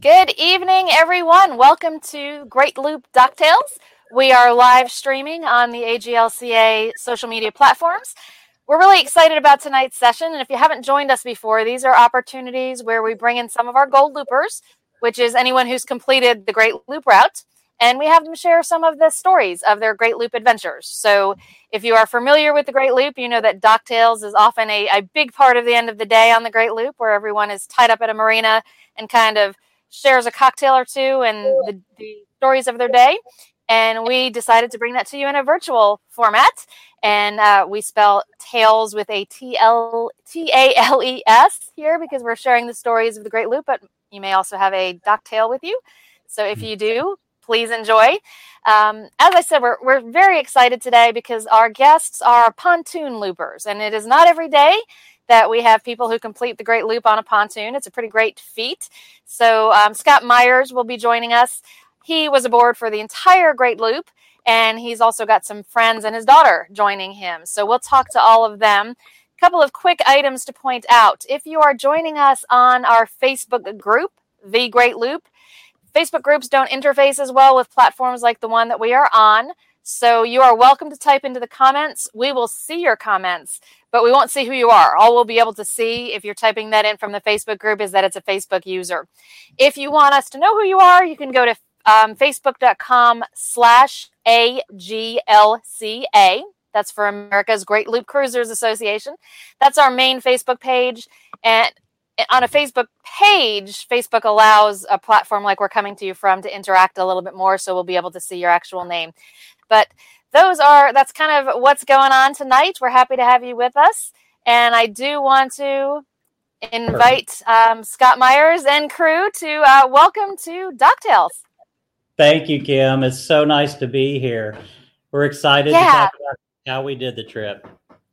Good evening, everyone. Welcome to Great Loop DockTales. We are live streaming on the AGLCA social media platforms. We're really excited about tonight's session. And if you haven't joined us before, these are opportunities where we bring in some of our gold loopers, which is anyone who's completed the Great Loop route. And we have them share some of the stories of their Great Loop adventures. So if you are familiar with the Great Loop, you know that DockTales is often a, a big part of the end of the day on the Great Loop, where everyone is tied up at a marina and kind of shares a cocktail or two and the, the stories of their day. And we decided to bring that to you in a virtual format. And uh, we spell tales with a T L T A L E S here because we're sharing the stories of the Great Loop, but you may also have a docktail with you. So if you do, please enjoy. Um, as I said, we're, we're very excited today because our guests are pontoon loopers, and it is not every day that we have people who complete the Great Loop on a pontoon. It's a pretty great feat. So, um, Scott Meyers will be joining us. He was aboard for the entire Great Loop, and he's also got some friends and his daughter joining him. So, we'll talk to all of them. A couple of quick items to point out. If you are joining us on our Facebook group, The Great Loop, Facebook groups don't interface as well with platforms like the one that we are on. So you are welcome to type into the comments. We will see your comments, but we won't see who you are. All we'll be able to see if you're typing that in from the Facebook group is that it's a Facebook user. If you want us to know who you are, you can go to um, facebook.com slash AGLCA. That's for America's Great Loop Cruisers Association. That's our main Facebook page. And on a Facebook page, Facebook allows a platform like we're coming to you from to interact a little bit more. So we'll be able to see your actual name. But those are that's kind of what's going on tonight. We're happy to have you with us, and I do want to invite um, Scott Meyers and crew to uh, welcome to DockTales. Thank you, Kim. It's so nice to be here. We're excited yeah. to talk about how we did the trip.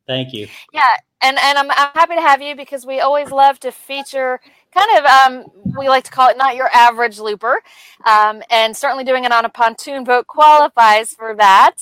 Thank you. Yeah, and and I'm, I'm happy to have you because we always love to feature kind of um, we like to call it not your average looper um, and certainly doing it on a pontoon boat qualifies for that.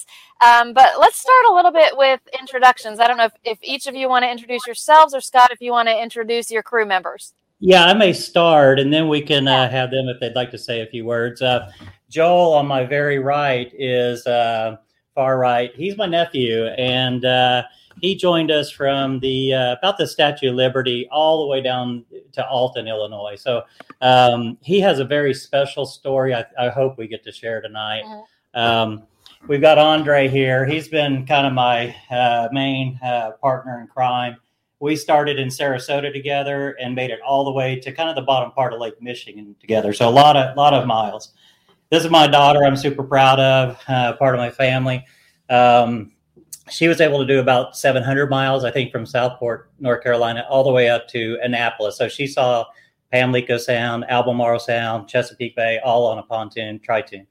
Um, but let's start a little bit with introductions. I don't know if, if each of you want to introduce yourselves or scott if you want to introduce your crew members. Yeah i may start and then we can uh, have them if they'd like to say a few words. Uh, joel on my very right is uh, far right. He's my nephew and uh, he joined us from the uh, about the Statue of Liberty all the way down to Alton, Illinois. So um, he has a very special story. I, I, hope we get to share tonight. Mm-hmm. Um, we've got Andre here. He's been kind of my uh, main uh, partner in crime. We started in Sarasota together and made it all the way to kind of the bottom part of Lake Michigan together. So a lot of lot of miles. This is my daughter. I'm super proud of uh, part of my family. Um, she was able to do about 700 miles, I think, from Southport, North Carolina, all the way up to Annapolis. So she saw Pamlico Sound, Albemarle Sound, Chesapeake Bay, all on a pontoon, tritoon.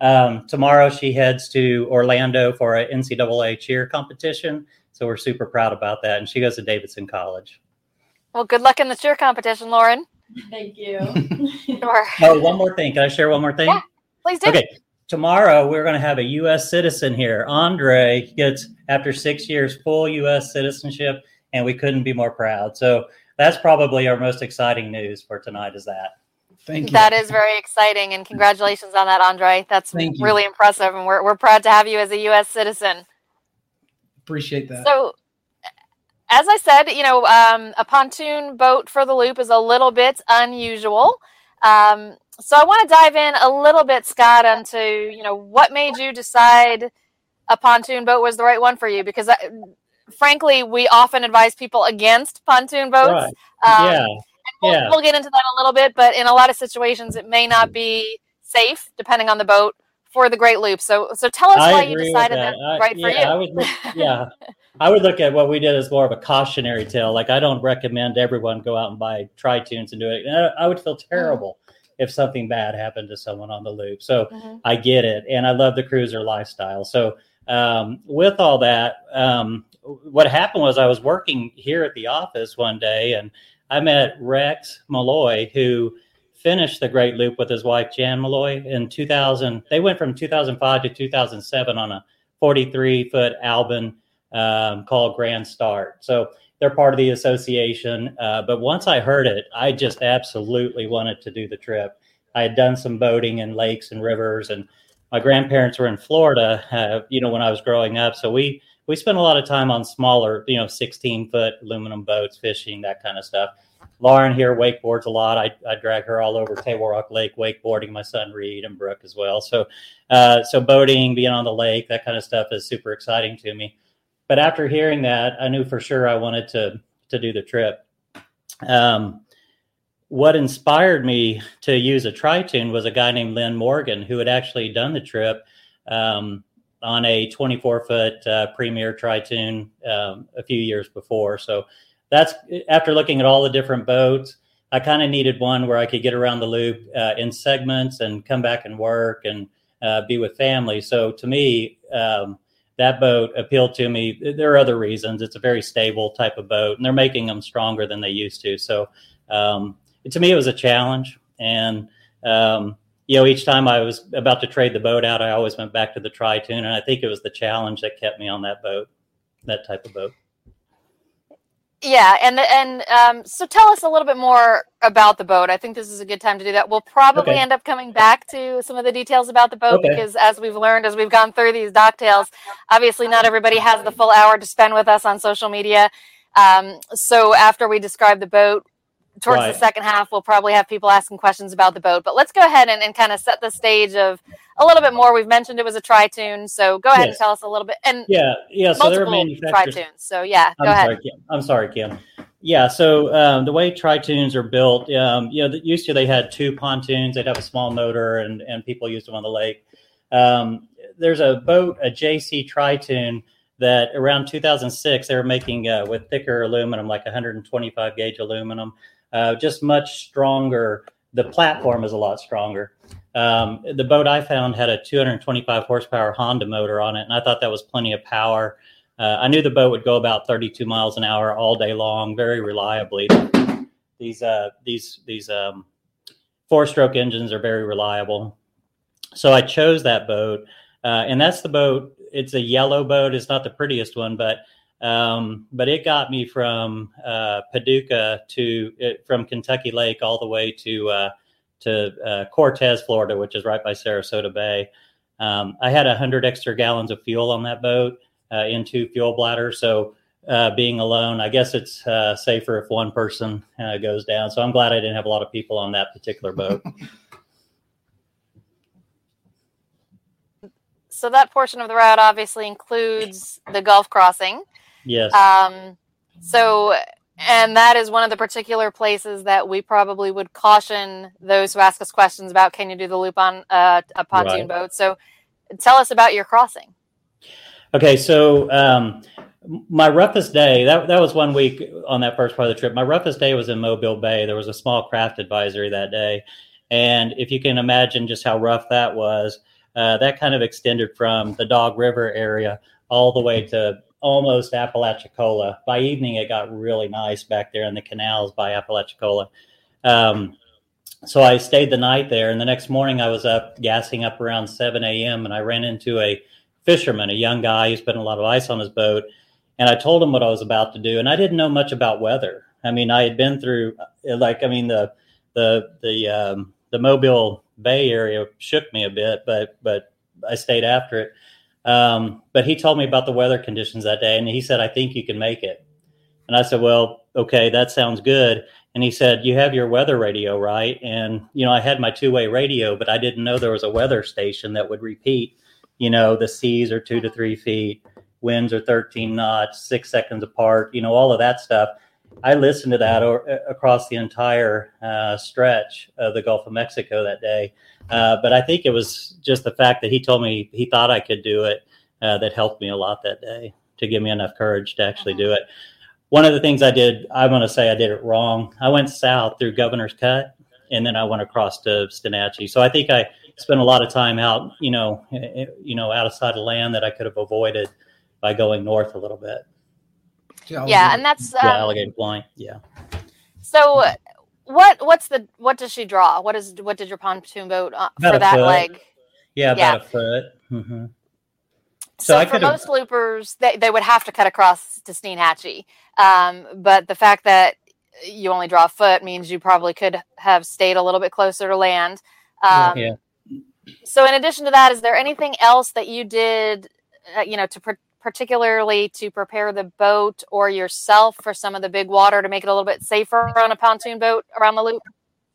Um, tomorrow she heads to Orlando for an NCAA cheer competition. So we're super proud about that. And she goes to Davidson College. Well, good luck in the cheer competition, Lauren. Thank you. sure. Oh, one more thing. Can I share one more thing? Yeah, please do. Okay tomorrow we're going to have a U.S. citizen here. Andre gets after six years full U.S. citizenship, and we couldn't be more proud. So that's probably our most exciting news for tonight. Is that? Thank you. That is very exciting, and congratulations on that, Andre. That's Thank really you. impressive, and we're we're proud to have you as a U.S. citizen. Appreciate that. So. As I said, you know, um, a pontoon boat for the loop is a little bit unusual. Um, so I want to dive in a little bit, Scott, onto you know what made you decide a pontoon boat was the right one for you because, I, frankly, we often advise people against pontoon boats. Right. Um, yeah. We'll, yeah. we'll get into that a little bit, but in a lot of situations, it may not be safe depending on the boat for the Great Loop. So, so tell us I why you decided that, that right yeah, for you. I would look, yeah, I would look at what we did as more of a cautionary tale. Like I don't recommend everyone go out and buy tritoons and do it. And I, I would feel mm-hmm. If something bad happened to someone on the loop. So mm-hmm. I get it, and I love the cruiser lifestyle. So um, with all that, um, what happened was I was working here at the office one day, and I met Rex Malloy, who finished the Great Loop with his wife Jan Malloy in 2000. They went from 2005 to 2007 on a 43 foot Albin um, called Grand Start. So they're part of the association. Uh, but once I heard it, I just absolutely wanted to do the trip. I had done some boating in lakes and rivers, and my grandparents were in Florida, uh, you know, when I was growing up. So we we spent a lot of time on smaller, you know, 16 foot aluminum boats, fishing, that kind of stuff. Lauren here wakeboards a lot. I, I drag her all over Table Rock Lake wakeboarding. My son Reed and Brooke as well. So, uh, so boating, being on the lake, that kind of stuff is super exciting to me. But after hearing that, I knew for sure I wanted to to do the trip. Um, what inspired me to use a Tritoon was a guy named Lynn Morgan who had actually done the trip um, on a 24 foot uh, Premier Tritoon um, a few years before. So that's after looking at all the different boats. I kind of needed one where I could get around the loop uh, in segments and come back and work and uh, be with family. So to me, um, that boat appealed to me. There are other reasons. It's a very stable type of boat, and they're making them stronger than they used to. So um, to me, it was a challenge. And um, you know, each time I was about to trade the boat out, I always went back to the Tritoon, and I think it was the challenge that kept me on that boat, that type of boat. Yeah, and and um, so tell us a little bit more about the boat. I think this is a good time to do that. We'll probably okay. end up coming back to some of the details about the boat okay. because, as we've learned as we've gone through these docktails, obviously not everybody has the full hour to spend with us on social media. Um, so after we describe the boat, towards right. the second half, we'll probably have people asking questions about the boat. But let's go ahead and, and kind of set the stage of a little bit more. We've mentioned it was a tritoon, so go ahead yes. and tell us a little bit. And yeah, yeah, so there are manufacturers. Tritoons, so yeah, go I'm ahead. Sorry, I'm sorry, Kim. Yeah, so um, the way tritoons are built, um, you know, used to they had two pontoons. They'd have a small motor, and and people used them on the lake. Um, there's a boat, a JC Tritoon that around 2006 they were making uh, with thicker aluminum, like 125 gauge aluminum uh, just much stronger. The platform is a lot stronger. Um, the boat I found had a 225 horsepower Honda motor on it, and I thought that was plenty of power. Uh, I knew the boat would go about 32 miles an hour all day long, very reliably. These uh, these these um, four stroke engines are very reliable. So I chose that boat, uh, and that's the boat. It's a yellow boat. It's not the prettiest one, but um, but it got me from uh, Paducah to it, from Kentucky Lake all the way to uh, to uh, Cortez, Florida, which is right by Sarasota Bay. Um, I had hundred extra gallons of fuel on that boat uh, in two fuel bladders, so. Uh, being alone, I guess it's uh, safer if one person goes down. So I'm glad I didn't have a lot of people on that particular boat. so that portion of the route obviously includes the Gulf crossing. Yes. Um, so, and that is one of the particular places that we probably would caution those who ask us questions about can you do the loop on uh, a pontoon right. boat? So, tell us about your crossing. Okay, so um, my roughest day that that was one week on that first part of the trip. My roughest day was in Mobile Bay. There was a small craft advisory that day, and if you can imagine just how rough that was, uh, that kind of extended from the Dog River area all the way to almost Apalachicola. By evening, it got really nice back there in the canals by Apalachicola. Um, so I stayed the night there, and the next morning I was up gassing up around 7 a.m. and I ran into a fisherman, a young guy who's put a lot of ice on his boat, and I told him what I was about to do, and I didn't know much about weather. I mean, I had been through like I mean the the the um, the Mobile Bay area shook me a bit, but but I stayed after it. Um, but he told me about the weather conditions that day, and he said, "I think you can make it." And I said, "Well, okay, that sounds good." And he said, "You have your weather radio, right?" And you know, I had my two-way radio, but I didn't know there was a weather station that would repeat. You know, the seas are two to three feet, winds are 13 knots, six seconds apart. You know, all of that stuff. I listened to that or, uh, across the entire uh, stretch of the Gulf of Mexico that day. Uh, but I think it was just the fact that he told me he thought I could do it uh, that helped me a lot that day to give me enough courage to actually do it. One of the things I did, I'm going to say I did it wrong. I went south through Governor's Cut, and then I went across to Steinhatchee. So I think I spent a lot of time out, you know, eh, eh, you know, outside of land that I could have avoided by going north a little bit. Yeah, and that's um, yeah, Alligator Point. Yeah. So what what's the what does she draw? What is what did your pontoon boat uh, for that foot. leg? Yeah, about yeah. a foot. Mm-hmm. So, so for most loopers, they, they would have to cut across to Steinhatchee. Um, but the fact that you only draw a foot means you probably could have stayed a little bit closer to land. Um, yeah. So, in addition to that, is there anything else that you did, uh, you know, to pr- particularly to prepare the boat or yourself for some of the big water to make it a little bit safer on a pontoon boat around the loop?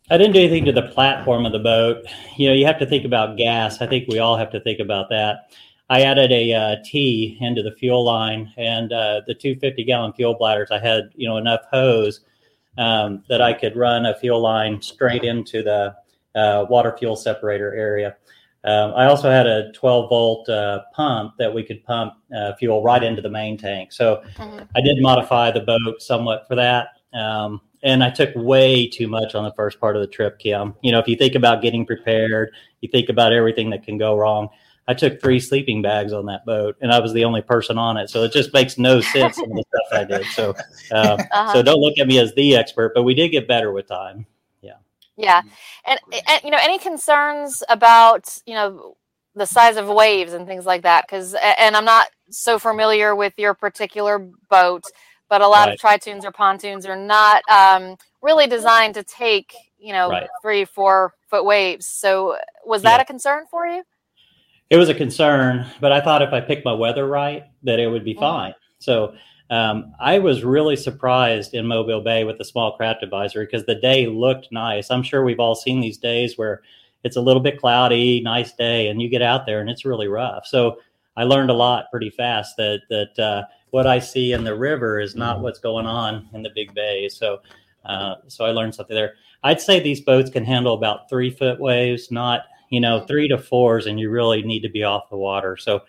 I didn't do anything to the platform of the boat. You know, you have to think about gas. I think we all have to think about that. I added a uh, T into the fuel line, and uh, the 250 gallon fuel bladders. I had you know enough hose um, that I could run a fuel line straight into the uh, water fuel separator area. Um, I also had a 12 volt uh, pump that we could pump uh, fuel right into the main tank. So mm-hmm. I did modify the boat somewhat for that. Um, and I took way too much on the first part of the trip, Kim. You know, if you think about getting prepared, you think about everything that can go wrong. I took three sleeping bags on that boat, and I was the only person on it. So it just makes no sense some of the stuff I did. So, um, uh-huh. so don't look at me as the expert, but we did get better with time. Yeah. Yeah, and, and you know, any concerns about you know the size of waves and things like that? Because, and I'm not so familiar with your particular boat, but a lot right. of tritoons or pontoons are not um, really designed to take you know right. three, four foot waves. So, was that yeah. a concern for you? it was a concern, but I thought if I picked my weather right, that it would be mm. fine. So um, I was really surprised in Mobile Bay with the small craft advisory because the day looked nice. I'm sure we've all seen these days where it's a little bit cloudy, nice day, and you get out there and it's really rough. So I learned a lot pretty fast that that uh, what I see in the river is not what's going on in the big bay. So uh, so I learned something there. I'd say these boats can handle about three foot waves, not you know, three to fours, and you really need to be off the water. So,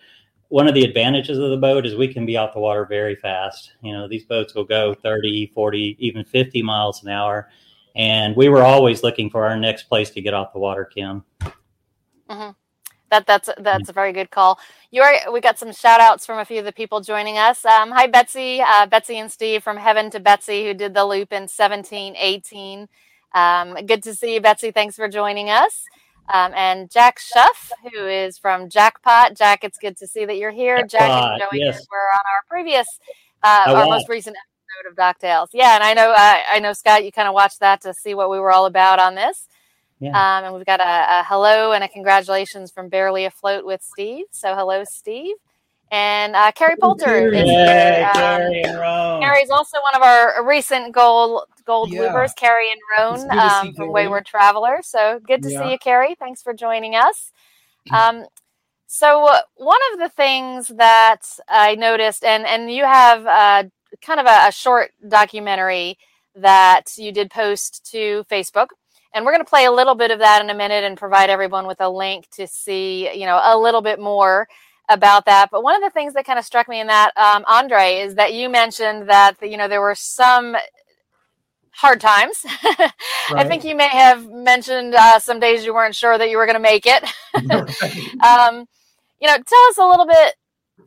one of the advantages of the boat is we can be off the water very fast. You know, these boats will go 30, 40, even 50 miles an hour. And we were always looking for our next place to get off the water, Kim. Mm-hmm. That, that's that's a very good call. Are, we got some shout outs from a few of the people joining us. Um, hi, Betsy, uh, Betsy and Steve from Heaven to Betsy, who did the loop in 1718. Um, good to see you, Betsy. Thanks for joining us. Um, and Jack Schuff, who is from Jackpot. Jack, it's good to see that you're here. Jack and Joey yes. were on our previous, uh, our most recent episode of DockTales. Yeah, and I know, uh, I know, Scott, you kind of watched that to see what we were all about on this. Yeah. Um, and we've got a, a, hello and a congratulations from Barely Afloat with Steve. So hello, Steve. And uh, Carrie Poulter is here. Um, Carrie's also one of our recent gold gold yeah. loopers, Carrie and Roan um, from Wayward Traveler. So good to yeah. see you, Carrie. Thanks for joining us. Um, so uh, one of the things that I noticed, and and you have uh, kind of a, a short documentary that you did post to Facebook. And we're going to play a little bit of that in a minute and provide everyone with a link to see, you know, a little bit more about that. But one of the things that kind of struck me in that, um, Andre, is that you mentioned that you know there were some hard times. right. I think you may have mentioned uh, some days you weren't sure that you were going to make it. um, you know, tell us a little bit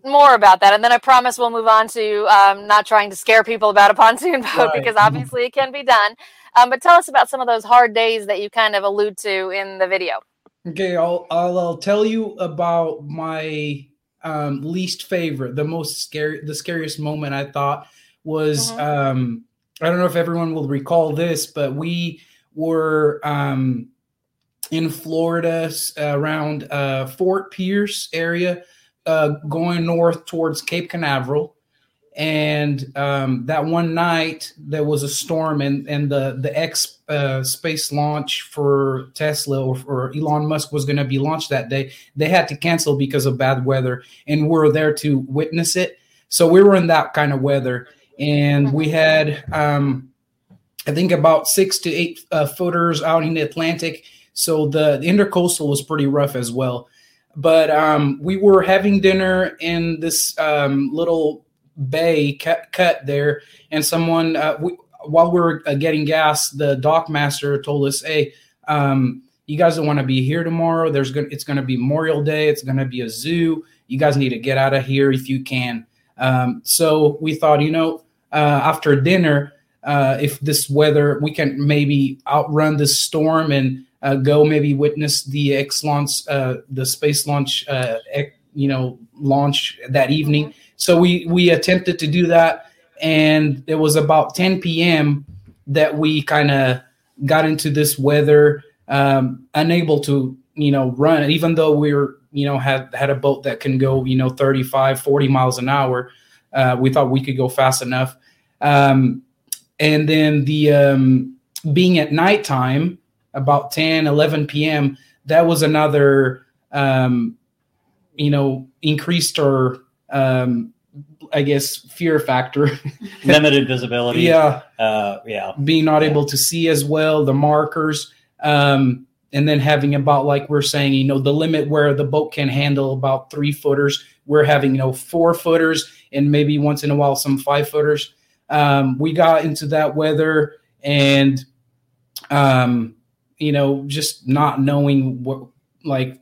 more about that, and then I promise we'll move on to um, not trying to scare people about a pontoon boat right. because obviously it can be done. Um, but tell us about some of those hard days that you kind of allude to in the video. Okay, I'll I'll, I'll tell you about my um, least favorite, the most scary, the scariest moment I thought was. Mm-hmm. Um, I don't know if everyone will recall this, but we were um, in Florida around uh, Fort Pierce area, uh, going north towards Cape Canaveral. And um, that one night there was a storm, and and the the X uh, space launch for Tesla or, or Elon Musk was going to be launched that day. They had to cancel because of bad weather, and we are there to witness it. So we were in that kind of weather, and we had um, I think about six to eight uh, footers out in the Atlantic. So the, the intercoastal was pretty rough as well. But um, we were having dinner in this um, little bay cut, cut there, and someone uh, we, while we were uh, getting gas, the dock master told us, "Hey, um, you guys don't want to be here tomorrow. There's gonna it's going to be Memorial Day. It's going to be a zoo. You guys need to get out of here if you can." Um, so we thought, you know, uh, after dinner, uh, if this weather we can maybe outrun this storm and uh, go maybe witness the X launch, uh, the space launch, uh, you know, launch that evening. So we we attempted to do that, and it was about 10 p.m. that we kind of got into this weather, um, unable to you know run, even though we were you know had had a boat that can go you know 35, 40 miles an hour. Uh, we thought we could go fast enough, um, and then the um, being at nighttime about 10 11 p.m that was another um, you know increased our um, I guess fear factor. Limited visibility. yeah. Uh, yeah. Being not Yeah. able to see as well, the markers. Um, and then having about like we're saying, you know, the limit where the boat can handle about three footers. We're having, you know, four footers and maybe once in a while some five footers. Um, we got into that weather and um, you know, just not knowing what like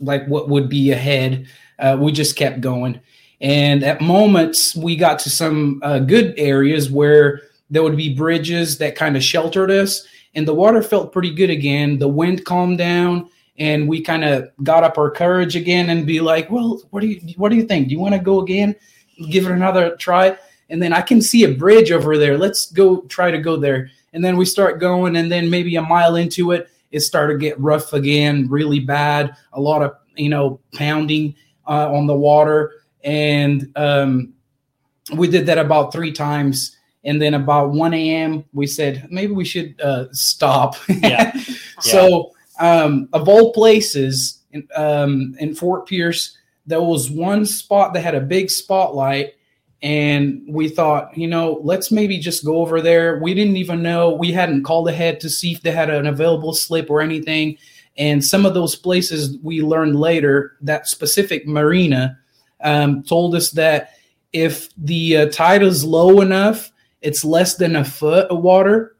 like what would be ahead. Uh, we just kept going. And at moments, we got to some uh, good areas where there would be bridges that kind of sheltered us, and the water felt pretty good again. The wind calmed down, and we kind of got up our courage again and be like, "Well, what do you what do you think? Do you want to go again? Give it another try?" And then I can see a bridge over there. Let's go try to go there. And then we start going, and then maybe a mile into it, it started to get rough again, really bad. A lot of you know pounding uh, on the water, and um, we did that about three times. And then about 1 a.m., we said maybe we should uh, stop. Yeah. so, um, of all places in, um, in Fort Pierce, there was one spot that had a big spotlight and we thought, you know, let's maybe just go over there. We didn't even know we hadn't called ahead to see if they had an available slip or anything. And some of those places we learned later that specific marina um, told us that if the uh, tide is low enough, it's less than a foot of water.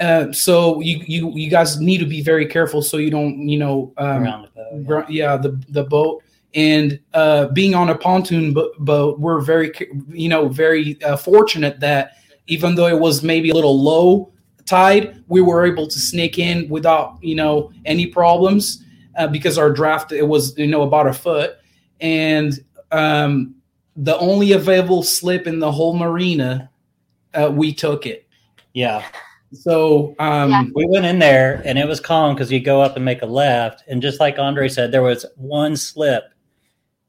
Uh, so you, you you guys need to be very careful so you don't you know um, the boat. yeah. Yeah the the boat and uh being on a pontoon bo- boat we're very you know very uh, fortunate that even though it was maybe a little low tide we were able to sneak in without you know any problems uh, because our draft it was you know about a foot and um the only available slip in the whole marina uh, we took it Yeah. so um Yeah. We went in there and it was calm because you go up and make a left. And just like Andre said, there was one slip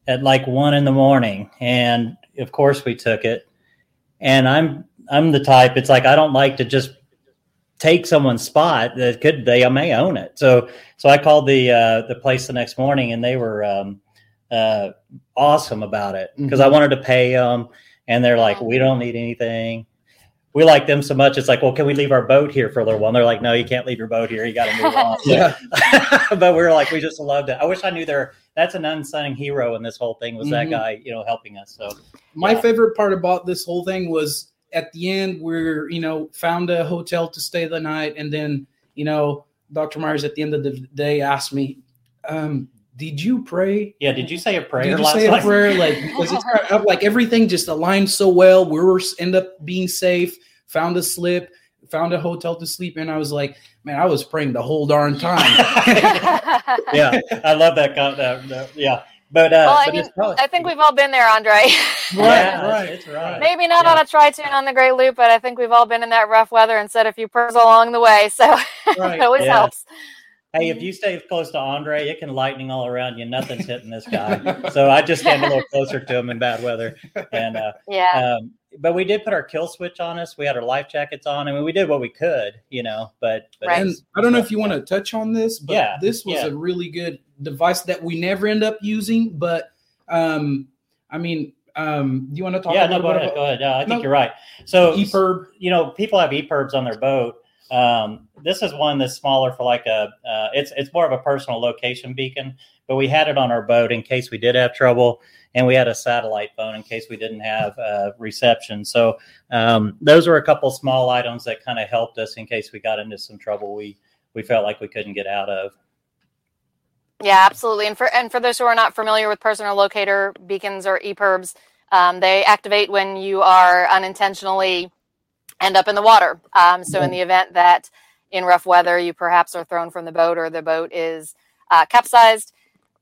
at like one in the morning. And of course we took it. And I'm I'm the type, it's like I don't like to just take someone's spot that could they may own it. So so I called the uh the place the next morning and they were um uh awesome about it because I wanted to pay them and they're like, we don't need anything we like them so much. It's like, well, can we leave our boat here for a little while? And they're like, no, you can't leave your boat here. You got to move on. Yeah but we were like, we just loved it. I wish I knew there. That's an unsung hero in this whole thing was that Mhm. guy, you know, helping us. So my Yeah. favorite part about this whole thing was at the end we're you know found a hotel to stay the night and then you know dr meyers at the end of the day asked me um did you pray yeah, did you say a prayer did you last say a prayer like because it's like everything just aligned so well we were end up being safe found a slip found a hotel to sleep in i was like man i was praying the whole darn time yeah, I love that. co- that, that- yeah, but uh, Well, I but mean, probably- I think we've all been there, Andre. yeah, right, It's, it's right. Maybe not Yeah. on a tri-toon on the Great Loop, but I think we've all been in that rough weather and said a few prayers along the way. So Right. it always Yeah. helps. Hey, if you stay close to Andre, it can lightning all around you. Nothing's hitting this guy. so I just stand a little closer to him in bad weather. And uh, Yeah. um, but we did put our kill switch on us. We had our life jackets on. I mean, we did what we could, you know. But, but Right. And was- I don't know if you want to touch on this, but Yeah, this was yeah. a really good device that we never end up using. But um, I mean, um, do you want to talk? About Yeah, a no, go bit ahead. Go ahead. Yeah, I think No. you're right. So EPIRB? you know, people have EPIRBs on their boat. Um, this is one that's smaller for like a. Uh, it's it's more of a personal location beacon, but we had it on our boat in case we did have trouble, and we had a satellite phone in case we didn't have uh, reception. So um, those were a couple small items that kind of helped us in case we got into some trouble we we felt like we couldn't get out of. Yeah, absolutely. And for and for those who are not familiar with personal locator beacons or EPIRBs, um, they activate when you are unintentionally end up in the water. Um, so in the event that in rough weather you perhaps are thrown from the boat or the boat is uh, capsized,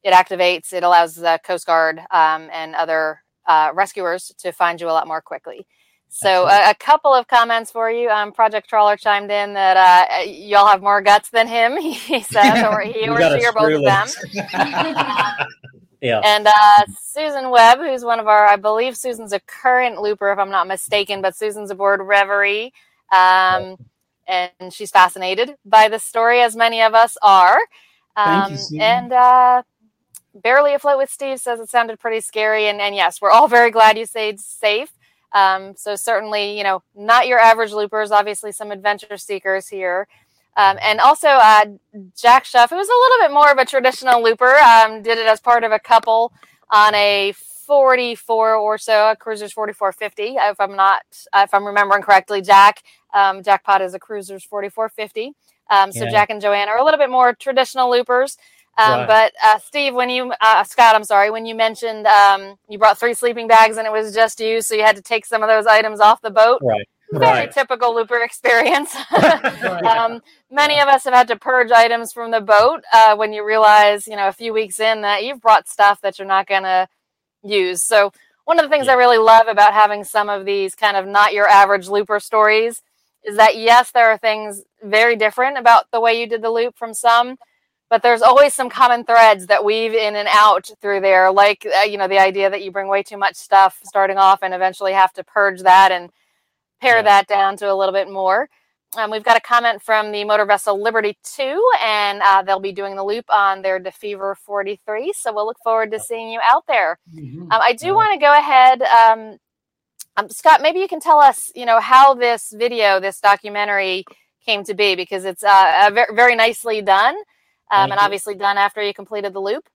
it activates. It allows the Coast Guard um, and other uh, rescuers to find you a lot more quickly. So a, a, couple of comments for you. Um, Project Trawler chimed in that uh, y'all have more guts than him. He says, or he or she or both of them. yeah. And uh, Susan Webb, who's one of our, I believe Susan's a current looper, if I'm not mistaken, but Susan's aboard Reverie. Um, and she's fascinated by the story, as many of us are. Um, Thank you, and uh, Barely Afloat with Steve says it sounded pretty scary. And, and yes, we're all very glad you stayed safe. Um, so certainly, you know, not your average loopers, obviously some adventure seekers here. Um, and also, uh, Jack Shuff, who was a little bit more of a traditional looper, um, did it as part of a couple on a 44 or so, a Cruisers 4450. If I'm not, if I'm remembering correctly, Jack, um, Jackpot is a Cruisers 4450. Um, so yeah. Jack and Joanne are a little bit more traditional loopers. Um, right. But uh, Steve, when you uh, Scott, I'm sorry, when you mentioned um, you brought three sleeping bags and it was just you, so you had to take some of those items off the boat. Right. Very right. typical looper experience. um, many of us have had to purge items from the boat uh, when you realize, you know, a few weeks in that you've brought stuff that you're not going to use. So one of the things yeah. I really love about having some of these kind of not your average looper stories is that yes, there are things very different about the way you did the loop from some, but there's always some common threads that weave in and out through there like uh, you know the idea that you bring way too much stuff starting off and eventually have to purge that and pare yeah. that down to a little bit more um, we've got a comment from the motor vessel liberty 2 and uh, they'll be doing the loop on their defever 43 so we'll look forward to seeing you out there mm-hmm. um, i do want to go ahead um, um, scott maybe you can tell us you know how this video this documentary came to be because it's uh, very, very nicely done um, and obviously done after you completed the loop?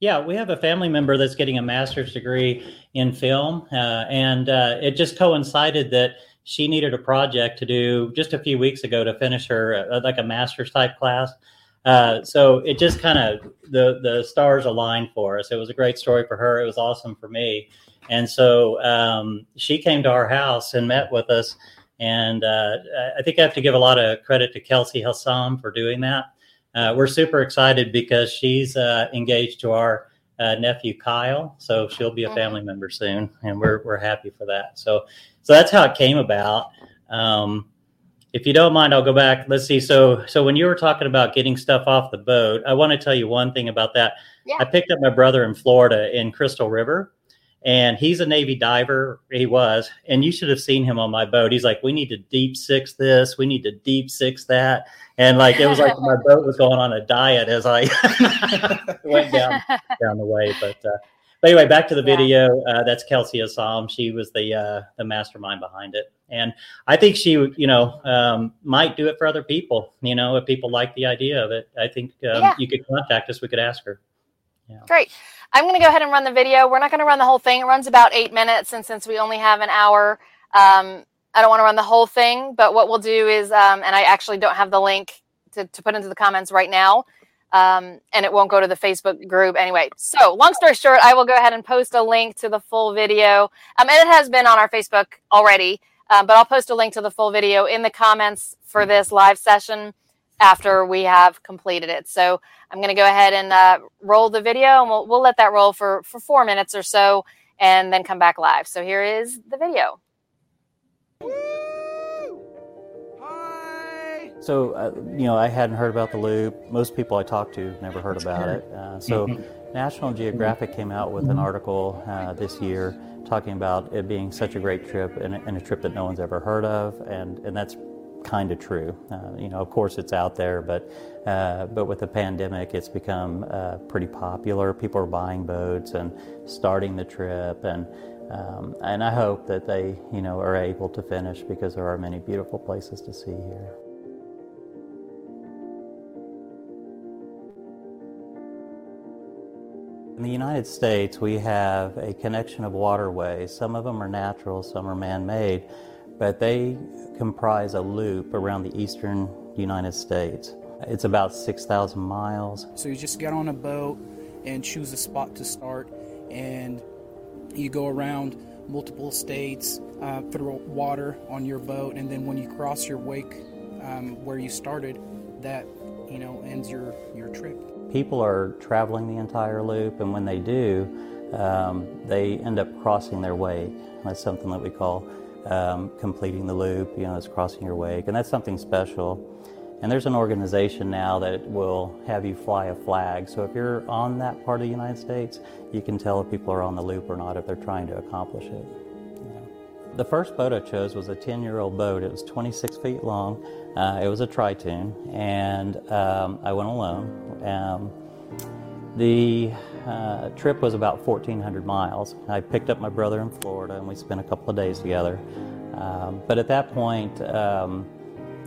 Yeah, we have a family member that's getting a master's degree in film, uh, and uh, it just coincided that she needed a project to do just a few weeks ago to finish her uh, like a master's type class. Uh, so it just kind of the the stars aligned for us. It was a great story for her. It was awesome for me, and so um, she came to our house and met with us. And uh, I think I have to give a lot of credit to Kelsey Hassam for doing that uh, we're super excited because she's uh, engaged to our uh, nephew Kyle, so she'll be a mm-hmm. family member soon, and we're we're happy for that. So so that's how it came about. Um, if you don't mind, I'll go back. Let's see. So so when you were talking about getting stuff off the boat, I want to tell you one thing about that. Yeah. I picked up my brother in Florida in Crystal River, and he's a Navy diver. He was, and you should have seen him on my boat. He's like, "We need to deep six this. We need to deep six that." And like it was like my boat was going on a diet as I went down down the way. But uh, but anyway, back to the video. Uh, that's Kelsey Assam. She was the uh, the mastermind behind it, and I think she, you know, um, might do it for other people. You know, if people like the idea of it, I think um, yeah. you could contact us. We could ask her. Yeah. Great. I'm going to go ahead and run the video. We're not going to run the whole thing. It runs about eight minutes, and since we only have an hour, um, I don't want to run the whole thing. But what we'll do is, um, and I actually don't have the link to, to put into the comments right now, um, and it won't go to the Facebook group anyway. So, long story short, I will go ahead and post a link to the full video, um, and it has been on our Facebook already. Um, but I'll post a link to the full video in the comments for this live session after we have completed it. So I'm going to go ahead and uh, roll the video and we'll, we'll let that roll for, for four minutes or so and then come back live. So here is the video. So, uh, you know, I hadn't heard about the loop. Most people I talked to never heard about it. Uh, so, mm-hmm. National Geographic came out with an article uh, this year talking about it being such a great trip and, and, a trip that no one's ever heard of. And, and that's kind of true. Uh, you know, of course, it's out there, but uh, but with the pandemic, it's become uh, pretty popular. People are buying boats and starting the trip, and um, and I hope that they you know are able to finish because there are many beautiful places to see here. In the United States, we have a connection of waterways. Some of them are natural, some are man made but they comprise a loop around the eastern United States. It's about 6,000 miles. So you just get on a boat and choose a spot to start, and you go around multiple states uh, through water on your boat, and then when you cross your wake um, where you started, that you know ends your your trip. People are traveling the entire loop, and when they do, um, they end up crossing their wake. That's something that we call um, completing the loop. You know, it's crossing your wake, and that's something special. And there's an organization now that will have you fly a flag. So if you're on that part of the United States, you can tell if people are on the loop or not if they're trying to accomplish it. The first boat I chose was a 10 year old boat. It was 26 feet long. Uh, it was a Tritoon, and um, I went alone. Um, the uh, trip was about 1,400 miles. I picked up my brother in Florida, and we spent a couple of days together. Um, but at that point, um,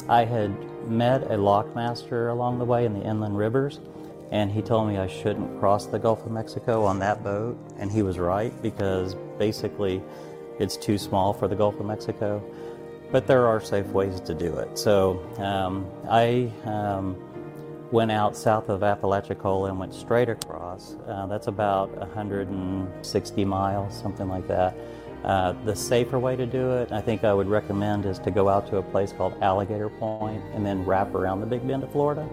I had met a lockmaster along the way in the inland rivers, and he told me I shouldn't cross the Gulf of Mexico on that boat, and he was right because basically it's too small for the Gulf of Mexico. But there are safe ways to do it. So um, I um, went out south of Apalachicola and went straight across. Uh, that's about 160 miles, something like that. Uh, the safer way to do it, I think I would recommend, is to go out to a place called Alligator Point and then wrap around the Big Bend of Florida.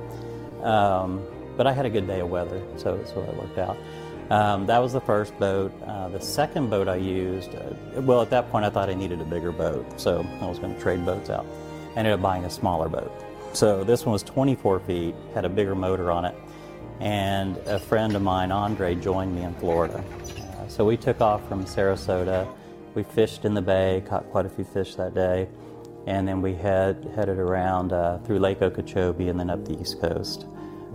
Um, but I had a good day of weather, so, so it worked out. Um, that was the first boat. Uh, the second boat I used, uh, well, at that point I thought I needed a bigger boat, so I was going to trade boats out. I ended up buying a smaller boat. So this one was 24 feet, had a bigger motor on it, and a friend of mine, Andre, joined me in Florida. Uh, so we took off from Sarasota we fished in the bay, caught quite a few fish that day, and then we had headed around uh, through Lake Okeechobee and then up the East Coast.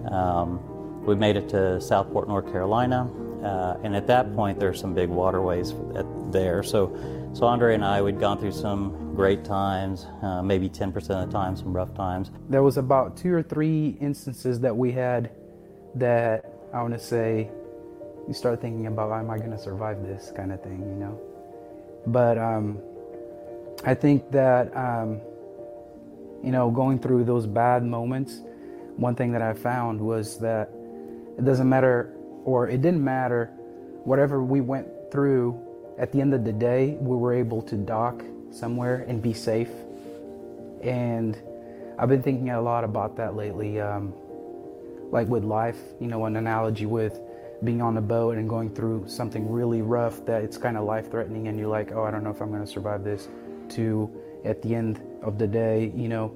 Um, we made it to Southport, North Carolina, uh, and at that point there's some big waterways at, there. So, so Andre and I we'd gone through some great times, uh, maybe 10% of the time some rough times. There was about two or three instances that we had that I want to say you start thinking about, am I going to survive this kind of thing, you know? But um, I think that, um, you know, going through those bad moments, one thing that I found was that it doesn't matter, or it didn't matter, whatever we went through, at the end of the day, we were able to dock somewhere and be safe. And I've been thinking a lot about that lately. Um, like with life, you know, an analogy with being on a boat and going through something really rough that it's kind of life threatening and you're like, oh, I don't know if I'm going to survive this, to at the end of the day, you know,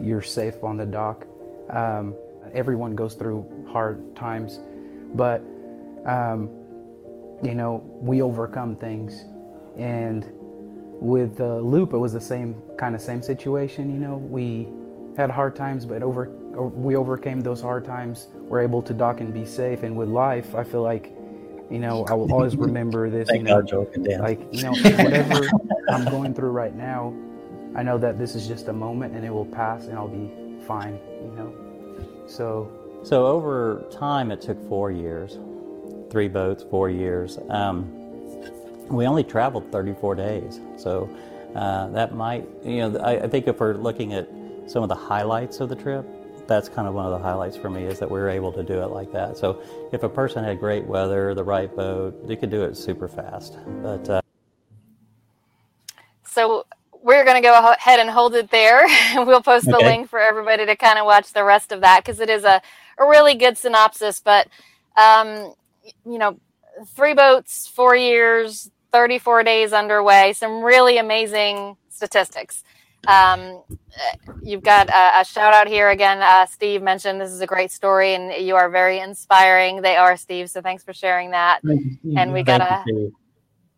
you're safe on the dock. Um, everyone goes through hard times, but, um, you know, we overcome things. And with the loop, it was the same kind of same situation, you know, we had hard times, but over we overcame those hard times. We're able to dock and be safe. And with life, I feel like, you know, I will always remember this. Thank you know, God, like you know, whatever I'm going through right now, I know that this is just a moment and it will pass and I'll be fine. You know, so. So over time, it took four years, three boats, four years. Um, we only traveled 34 days, so uh, that might, you know, I, I think if we're looking at some of the highlights of the trip, that's kind of one of the highlights for me is that we were able to do it like that. So if a person had great weather, the right boat, they could do it super fast. But uh... so we're going to go ahead and hold it there. we'll post the okay. link for everybody to kind of watch the rest of that because it is a, a really good synopsis. But um, you know, three boats, four years, 34 days underway, some really amazing statistics. Um, you've got a, a, shout out here again. Uh, Steve mentioned this is a great story and you are very inspiring. They are, Steve. So thanks for sharing that. And we got a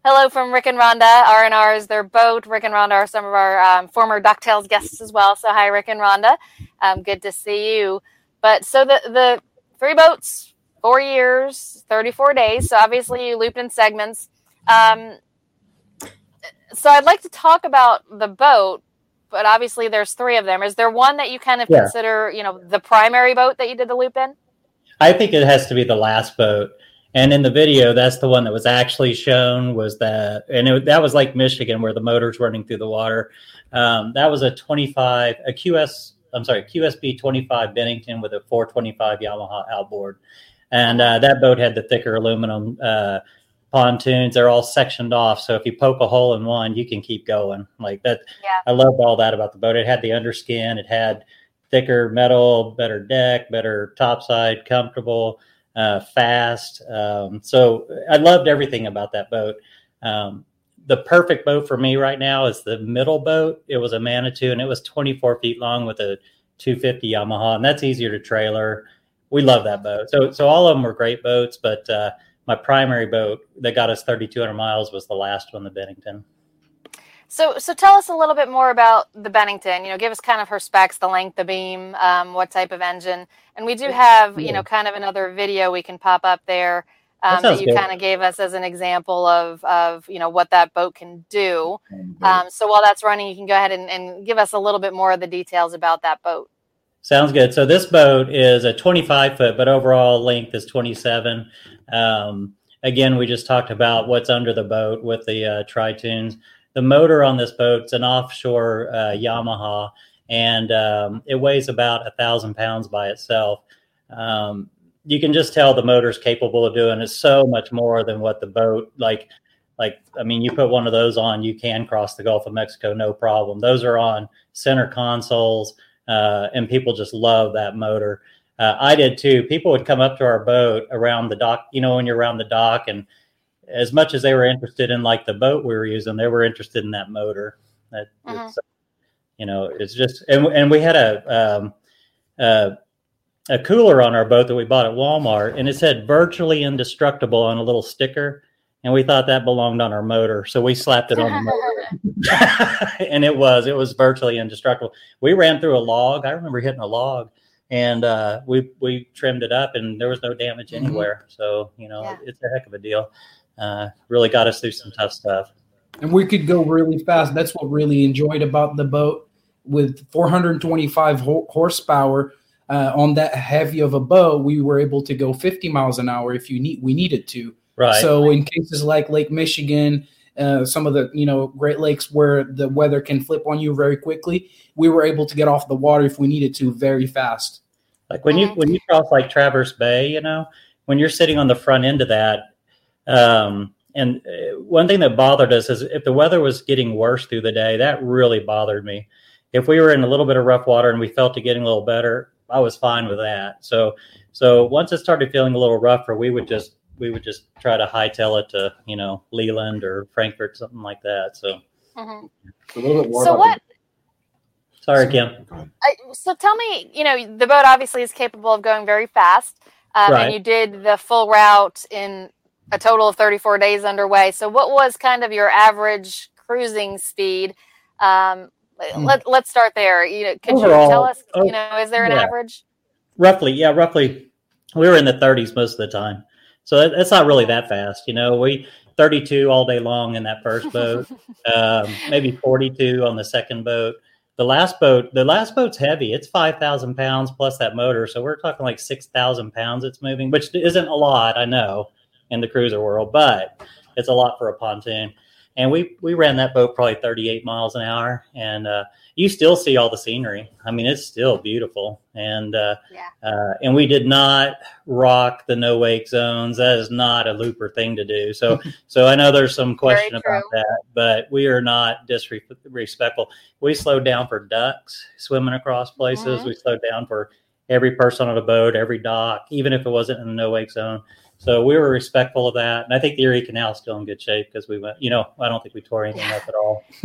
hello from Rick and Rhonda. R and R is their boat. Rick and Rhonda are some of our um, former DockTales guests as well. So hi, Rick and Rhonda. Um, good to see you. But so the the three boats, four years, thirty four days. So obviously you looped in segments. Um, so I'd like to talk about the boat but obviously there's three of them. Is there one that you kind of yeah. consider, you know, the primary boat that you did the loop in? I think it has to be the last boat. And in the video, that's the one that was actually shown was that, and it, that was Lake Michigan where the motor's running through the water. Um, that was a 25, a QS, I'm sorry, QSB 25 Bennington with a 425 Yamaha outboard. And uh, that boat had the thicker aluminum uh, pontoons they're all sectioned off so if you poke a hole in one you can keep going like that yeah. i loved all that about the boat it had the underskin it had thicker metal, better deck, better topside, comfortable, uh, fast. Um, so I loved everything about that boat. Um, the perfect boat for me right now is the middle boat. It was a Manitou and it was 24 feet long with a 250 Yamaha, and that's easier to trailer. We love that boat. So, so all of them were great boats, but uh, my primary boat that got us 3,200 miles was the last one, the Bennington. So, so tell us a little bit more about the Bennington. You know, give us kind of her specs, the length, the beam, um, what type of engine, and we do have, you know, kind of another video we can pop up there um, that, that you kind of gave us as an example of, of you know what that boat can do. Um, so while that's running, you can go ahead and, and give us a little bit more of the details about that boat. Sounds good. So this boat is a 25 foot, but overall length is 27. Um, again, we just talked about what's under the boat with the uh, tri-toons. The motor on this boat's an offshore uh, Yamaha, and um, it weighs about a thousand pounds by itself. Um, you can just tell the motor's capable of doing it so much more than what the boat like like i mean you put one of those on you can cross the gulf of mexico no problem those are on center consoles uh, and people just love that motor. Uh, i did too. People would come up to our boat around the dock you know when you're around the dock and as much as they were interested in like the boat we were using they were interested in that motor. That uh-huh. you know it's just and, and we had a um, uh, a cooler on our boat that we bought at Walmart, and it said "virtually indestructible" on a little sticker, and we thought that belonged on our motor, so we slapped it on the motor, and it was it was virtually indestructible. We ran through a log. I remember hitting a log, and uh, we we trimmed it up, and there was no damage mm-hmm. anywhere. Mm-hmm. So you know, yeah. it's a heck of a deal. Uh, really got us through some tough stuff. And we could go really fast. That's what really enjoyed about the boat with 425 horsepower uh, on that heavy of a boat, we were able to go 50 miles an hour if you need we needed to. Right. So in cases like Lake Michigan, uh, some of the you know Great Lakes where the weather can flip on you very quickly, we were able to get off the water if we needed to very fast. Like when you when you cross like Traverse Bay, you know, when you're sitting on the front end of that, um, and uh, one thing that bothered us is if the weather was getting worse through the day, that really bothered me. If we were in a little bit of rough water and we felt it getting a little better, I was fine with that. So so once it started feeling a little rougher, we would just we would just try to hightail it to you know Leland or Frankfort, something like that. So mm-hmm. a little bit more. So what? The- Sorry, Kim. I, so tell me, you know, the boat obviously is capable of going very fast, um, right. and you did the full route in a total of 34 days underway. So what was kind of your average cruising speed? Um, Hmm. let, let's start there. You know, could Overall, you tell us, you know, is there an yeah. average? Roughly, yeah, roughly. We were in the 30s most of the time. So that's not really that fast. You know, we 32 all day long in that first boat, um, maybe 42 on the second boat. The last boat, the last boat's heavy. It's 5,000 pounds plus that motor. So we're talking like 6,000 pounds it's moving, which isn't a lot, I know, in the cruiser world, but it's a lot for a pontoon and we we ran that boat probably 38 miles an hour. And uh, you still see all the scenery. I mean it's still beautiful. And uh, yeah. uh, and we did not rock the no wake zones. That is not a looper thing to do. So so i know there's some question about that but we are not disrespectful. We slowed down for ducks swimming across places. Mm-hmm. we slowed down for every person on a boat every dock even if it wasn't in a no wake zone so we were respectful of that. And I think the Erie Canal is still in good shape because we went, you know, I don't think we tore anything up at all.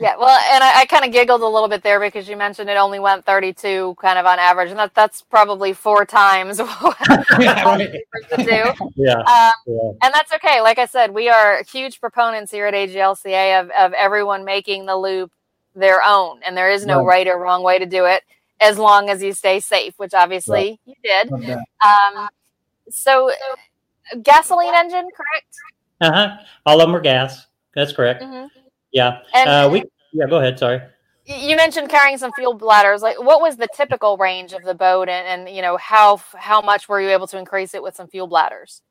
yeah. Well, and I, I kind of giggled a little bit there because you mentioned it only went 32 kind of on average. And that, that's probably four times what yeah, do. Yeah, um, yeah. And that's okay. Like I said, we are huge proponents here at AGLCA of, of everyone making the loop their own. And there is no right, right or wrong way to do it as long as you stay safe, which obviously right. you did. Um, so gasoline engine, correct? Uh huh. All of them were gas. That's correct. Mm-hmm. Yeah. And, uh, we. Yeah. Go ahead. Sorry. You mentioned carrying some fuel bladders. Like, what was the typical range of the boat, and, and you know how how much were you able to increase it with some fuel bladders?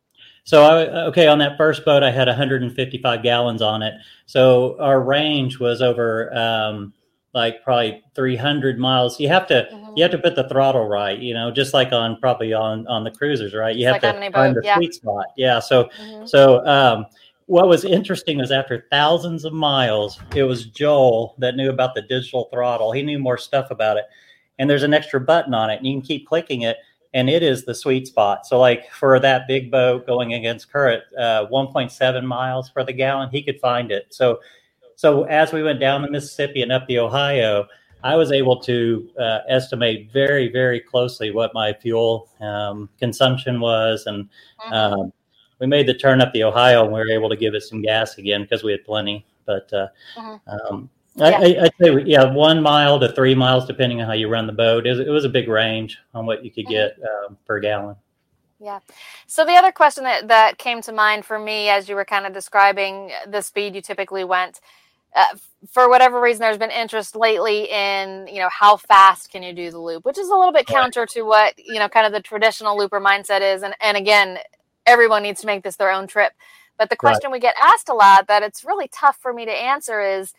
So, I, okay, on that first boat, I had 155 gallons on it. So our range was over. Um, like probably 300 miles you have to mm-hmm. you have to put the throttle right you know just like on probably on on the cruisers right you have like to find the yeah. sweet spot yeah so mm-hmm. so um what was interesting was after thousands of miles it was joel that knew about the digital throttle he knew more stuff about it and there's an extra button on it, and you can keep clicking it, and it is the sweet spot. So, like for that big boat going against current, uh, 1.7 miles per the gallon, he could find it. So, so as we went down the Mississippi and up the Ohio, I was able to uh, estimate very, very closely what my fuel um, consumption was, and mm-hmm. um, we made the turn up the Ohio, and we were able to give it some gas again because we had plenty. But uh, mm-hmm. um, yeah. I, would say, yeah, one mile to three miles, depending on how you run the boat. It was, it was a big range on what you could mm-hmm. get um, per gallon. Yeah. So the other question that, that came to mind for me as you were kind of describing the speed you typically went, uh, for whatever reason, there's been interest lately in, you know, how fast can you do the loop, which is a little bit counter to what, you know, kind of the traditional looper mindset is. And, and again, everyone needs to make this their own trip. But the question right. we get asked a lot that it's really tough for me to answer is,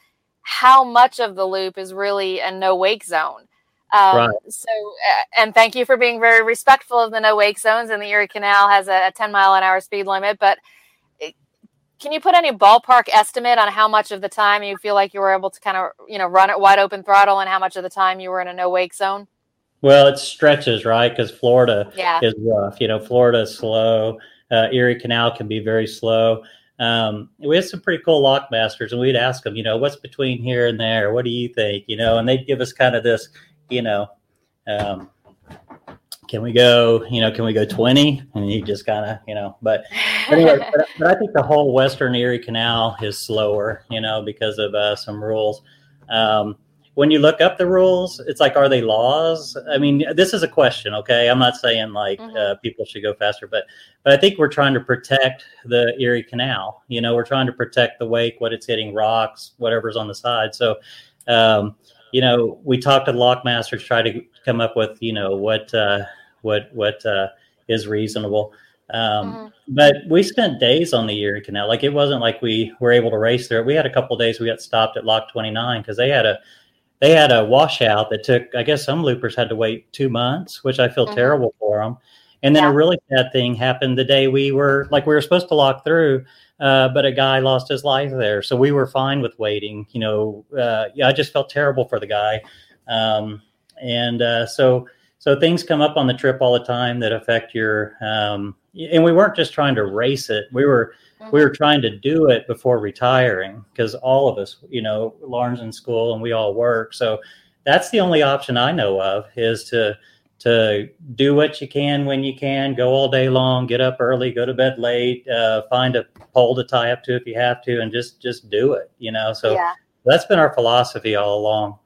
how much of the loop is really a no wake zone. Um, right. So, uh, and thank you for being very respectful of the no wake zones. And the Erie Canal has a, a 10 mile an hour speed limit. But can you put any ballpark estimate on how much of the time you feel like you were able to kind of, you know, run it wide open throttle and how much of the time you were in a no wake zone? Well, it stretches, right? Because Florida yeah. is rough. You know, Florida is slow. Uh, Erie Canal can be very slow um, we had some pretty cool lock masters and we'd ask them, you know, what's between here and there? What do you think? You know, and they'd give us kind of this, you know, um, can we go, you know, can we go 20? And you just kind of, you know, but anyway, but, but, I think the whole Western Erie Canal is slower, you know, because of uh, some rules. Um, when you look up the rules, it's like, are they laws? I mean, this is a question. Okay, I'm not saying like mm-hmm. uh, people should go faster, but but I think we're trying to protect the Erie Canal. You know, we're trying to protect the wake, what it's hitting, rocks, whatever's on the side. So, um, you know, we talked to lockmasters, try to come up with you know what uh, what what uh, is reasonable. Um, mm-hmm. But we spent days on the Erie Canal. Like it wasn't like we were able to race through it. We had a couple days. We got stopped at Lock 29 because they had a they had a washout that took, I guess some loopers had to wait two months, which I feel mm-hmm. terrible for them. And then yeah. a really sad thing happened the day we were like we were supposed to lock through, uh, but a guy lost his life there, so we were fine with waiting. You know, uh, yeah, I just felt terrible for the guy, um, and uh, so so things come up on the trip all the time that affect your. Um, and we weren't just trying to race it; we were we were trying to do it before retiring because all of us, you know, Lauren's in school and we all work. So that's the only option I know of is to to do what you can when you can, go all day long, get up early, go to bed late, uh, find a pole to tie up to if you have to, and just just do it. You know, so yeah. that's been our philosophy all along.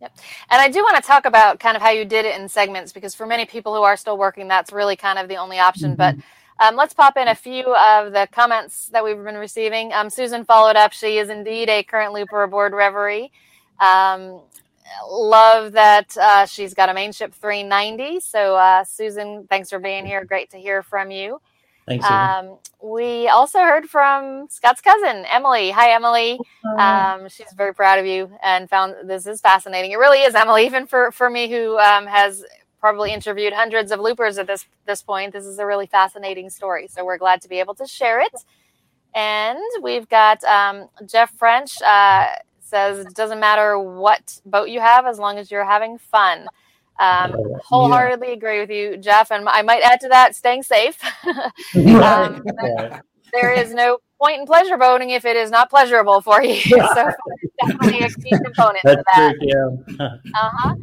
Yep. And I do want to talk about kind of how you did it in segments because for many people who are still working, that's really kind of the only option. Mm-hmm. But um, let's pop in a few of the comments that we've been receiving. Um, Susan followed up. She is indeed a current looper aboard Reverie. Um, love that uh, she's got a Mainship 390. So, uh, Susan, thanks for being here. Great to hear from you. Thanks. Um, we also heard from Scott's cousin, Emily. Hi, Emily. Um, she's very proud of you and found this is fascinating. It really is, Emily, even for, for me who um, has probably interviewed hundreds of loopers at this this point. This is a really fascinating story. So we're glad to be able to share it. And we've got um, Jeff French uh, says it doesn't matter what boat you have as long as you're having fun. Um, wholeheartedly yeah. agree with you, Jeff. And I might add to that, staying safe. um, there is no point in pleasure boating if it is not pleasurable for you. so definitely a key component That's to that. True, yeah. uh huh.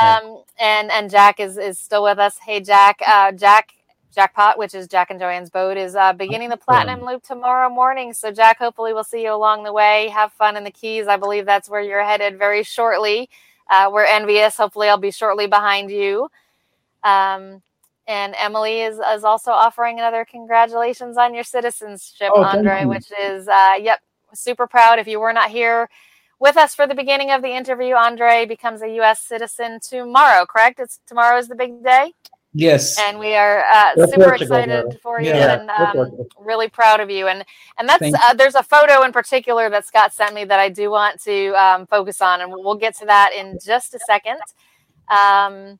Um, and and Jack is is still with us. Hey, Jack. Uh, Jack Jackpot, which is Jack and Joanne's boat, is uh, beginning the platinum loop tomorrow morning. So, Jack, hopefully, we'll see you along the way. Have fun in the Keys. I believe that's where you're headed very shortly. Uh, we're envious. Hopefully, I'll be shortly behind you. Um, and Emily is, is also offering another congratulations on your citizenship, oh, Andre, which is, uh, yep, super proud. If you were not here with us for the beginning of the interview. Andre becomes a U.S. citizen tomorrow, correct? It's tomorrow is the big day. Yes, and we are uh, super excited for you yeah. and um, really proud of you. And and that's uh, there's a photo in particular that Scott sent me that I do want to um, focus on, and we'll get to that in just a second. Um,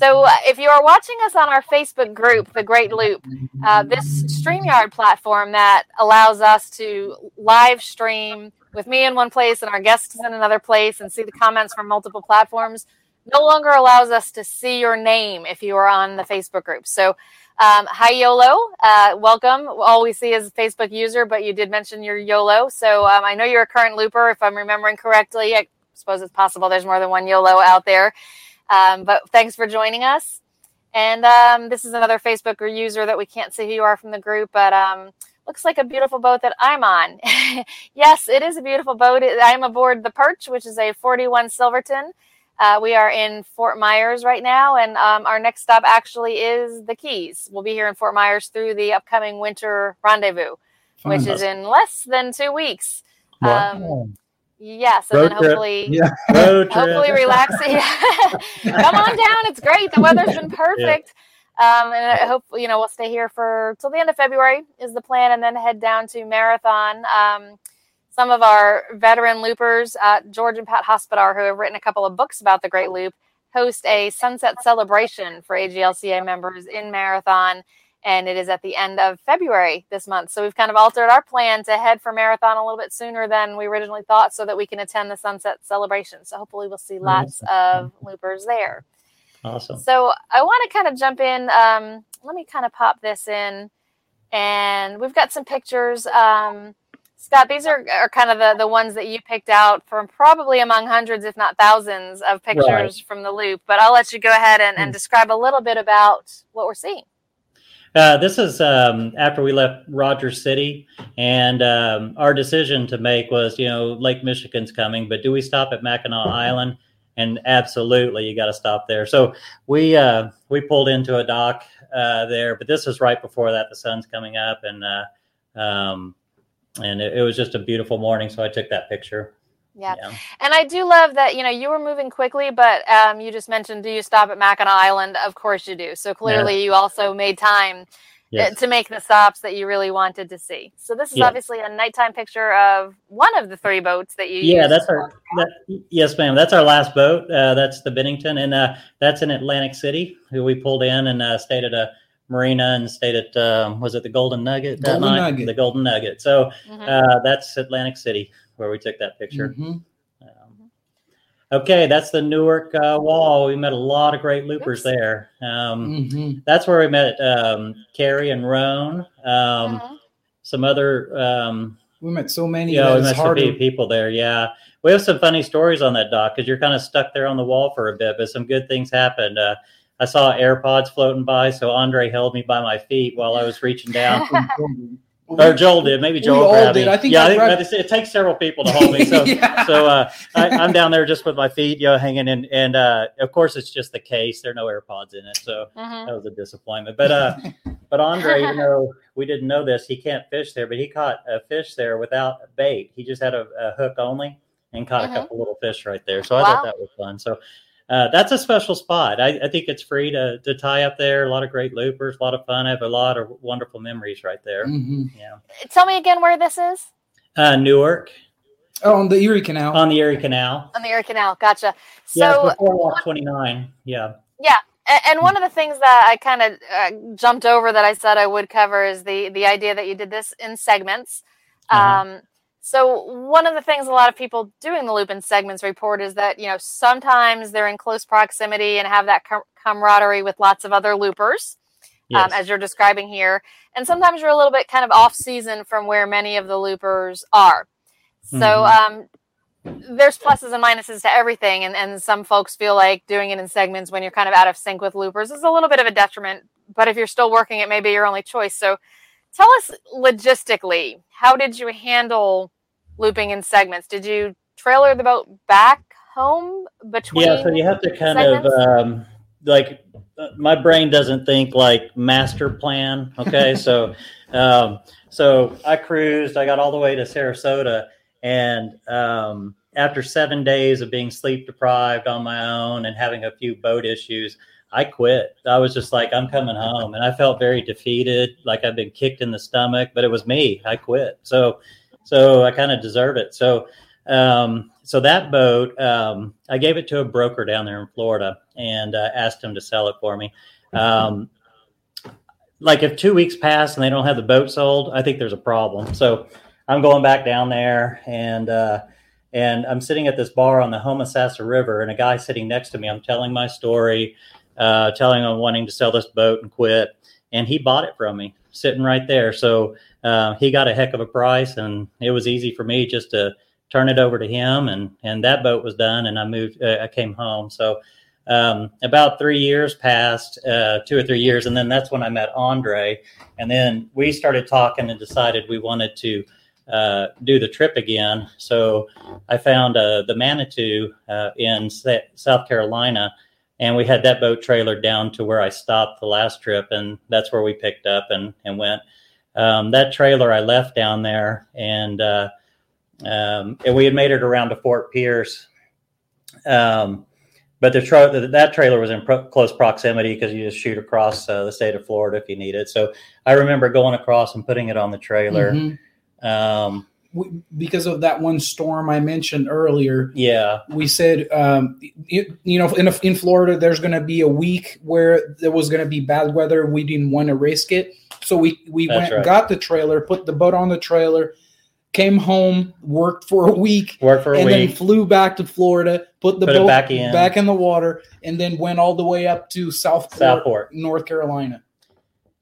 so, uh, if you are watching us on our Facebook group, The Great Loop, uh, this StreamYard platform that allows us to live stream with me in one place and our guests in another place and see the comments from multiple platforms. No longer allows us to see your name if you are on the Facebook group. So, um, hi YOLO, uh, welcome. All we see is Facebook user, but you did mention your YOLO. So um, I know you're a current looper, if I'm remembering correctly. I suppose it's possible there's more than one YOLO out there. Um, but thanks for joining us. And um, this is another Facebook user that we can't see who you are from the group, but um, looks like a beautiful boat that I'm on. yes, it is a beautiful boat. I'm aboard the Perch, which is a 41 Silverton. Uh, we are in Fort Myers right now, and um, our next stop actually is the Keys. We'll be here in Fort Myers through the upcoming winter rendezvous, Fun. which is in less than two weeks. Wow. Um, yes, and Road then hopefully, yeah. hopefully relaxing. Come on down; it's great. The weather's been perfect. Yeah. Um, and I hope you know we'll stay here for till the end of February is the plan, and then head down to Marathon. Um, some of our veteran loopers, uh, George and Pat Hospodar, who have written a couple of books about the Great Loop, host a sunset celebration for AGLCA members in Marathon. And it is at the end of February this month. So we've kind of altered our plan to head for Marathon a little bit sooner than we originally thought so that we can attend the sunset celebration. So hopefully we'll see lots of loopers there. Awesome. So I want to kind of jump in. Um, let me kind of pop this in. And we've got some pictures. Um, Scott, these are, are kind of the, the ones that you picked out from probably among hundreds, if not thousands, of pictures right. from the loop. But I'll let you go ahead and, and hmm. describe a little bit about what we're seeing. Uh, this is um, after we left Rogers City, and um, our decision to make was, you know, Lake Michigan's coming, but do we stop at Mackinac Island? And absolutely, you got to stop there. So we uh, we pulled into a dock uh, there, but this is right before that. The sun's coming up, and uh, um, and it, it, was just a beautiful morning. So I took that picture. Yeah. yeah. And I do love that, you know, you were moving quickly, but um, you just mentioned, do you stop at Mackinac Island? Of course you do. So clearly yeah. you also made time uh, yes. to make the stops that you really wanted to see. So this is yeah. obviously a nighttime picture of one of the three boats that you Yeah, that's our, that, yes, ma'am. That's our last boat. Uh, that's the Bennington. And uh, that's in Atlantic City, who we pulled in and uh, stayed at a marina and stayed at um, was it the Golden Nugget that Golden night? Nugget. The Golden Nugget. So mm-hmm. uh, that's Atlantic City where we took that picture. Mm-hmm. Um, okay, that's the Newark uh, Wall. We met a lot of great loopers Oops. there. Um, mm-hmm. That's where we met um, Carrie and Roan. Um, uh-huh. Some other. Um, we met so many. Yeah, we met so many people there. Yeah, we have some funny stories on that dock because you're kind of stuck there on the wall for a bit, but some good things happened. Uh, I saw AirPods floating by, so Andre held me by my feet while I was reaching down. or Joel did. Maybe Joel grabbed me. I think yeah, I think grabbed... it takes several people to hold me. So, yeah. so uh, I, am down there just with my feet, you know, hanging in. And uh, of course, it's just the case. There are no AirPods in it, so uh-huh. that was a disappointment. But uh, but Andre, even though we didn't know this, he can't fish there, but he caught a fish there without bait. He just had a, a hook only and caught uh-huh. a couple little fish right there. So wow. I thought that was fun. So uh, that's a special spot. I, I, think it's free to, to tie up there. A lot of great loopers, a lot of fun. I have a lot of wonderful memories right there. Mm-hmm. Yeah. Tell me again where this is. Uh, Newark. Oh, on the Erie Canal. On the Erie Canal. On the Erie Canal. Gotcha. So yeah, before Lock 29. Yeah. Yeah. And one of the things that I kind of uh, jumped over that I said I would cover is the the idea that you did this in segments. Uh-huh. So one of the things a lot of people doing the loop in segments report is that you know sometimes they're in close proximity and have that com- camaraderie with lots of other loopers, um, yes. um, as you're describing here, and sometimes you're a little bit kind of off season from where many of the loopers are. So mm-hmm. um, there's pluses and minuses to everything, and, and some folks feel like doing it in segments when you're kind of out of sync with loopers is a little bit of a detriment. But if you're still working, it may be your only choice. So tell us logistically, how did you handle looping in segments? Did you trailer the boat back home between? Yeah, so you have to kind segments? of um, like uh, my brain doesn't think like master plan. Okay, so um, so I cruised. I got all the way to Sarasota, and um, after seven days of being sleep deprived on my own and having a few boat issues, I quit. I was just like, I'm coming home. And I felt very defeated, like I've been kicked in the stomach, but it was me. I quit. So, so I kind of deserve it. So, um, so that boat, um, I gave it to a broker down there in Florida and uh, asked him to sell it for me. Um, like if two weeks pass and they don't have the boat sold, I think there's a problem. So I'm going back down there and, uh, and I'm sitting at this bar on the Homosassa River, and a guy sitting next to me. I'm telling my story, uh, telling him wanting to sell this boat and quit, and he bought it from me, sitting right there. So uh, he got a heck of a price, and it was easy for me just to turn it over to him, and and that boat was done, and I moved. Uh, I came home. So um, about three years passed, uh, two or three years, and then that's when I met Andre, and then we started talking and decided we wanted to uh, do the trip again. So I found uh, the Manitou uh, in South Carolina, and we had that boat trailer down to where I stopped the last trip, and that's where we picked up and and went. Um, that trailer I left down there, and uh, um, and we had made it around to Fort Pierce. Um, but the tra- that trailer was in pro- close proximity because you just shoot across uh, the state of Florida if you need it. So I remember going across and putting it on the trailer. Mhm. We- because of that one storm I mentioned earlier, yeah, we said, um, you, you know, in, in Florida, there's going to be a week where there was going to be bad weather. We didn't want to risk it. So we, we That's went, right. got the trailer, put the boat on the trailer, came home, worked for a week, worked for a and then week. flew back to Florida, put the Put boat back in. back in the water, and then went all the way up to Southport, Southport. North Carolina.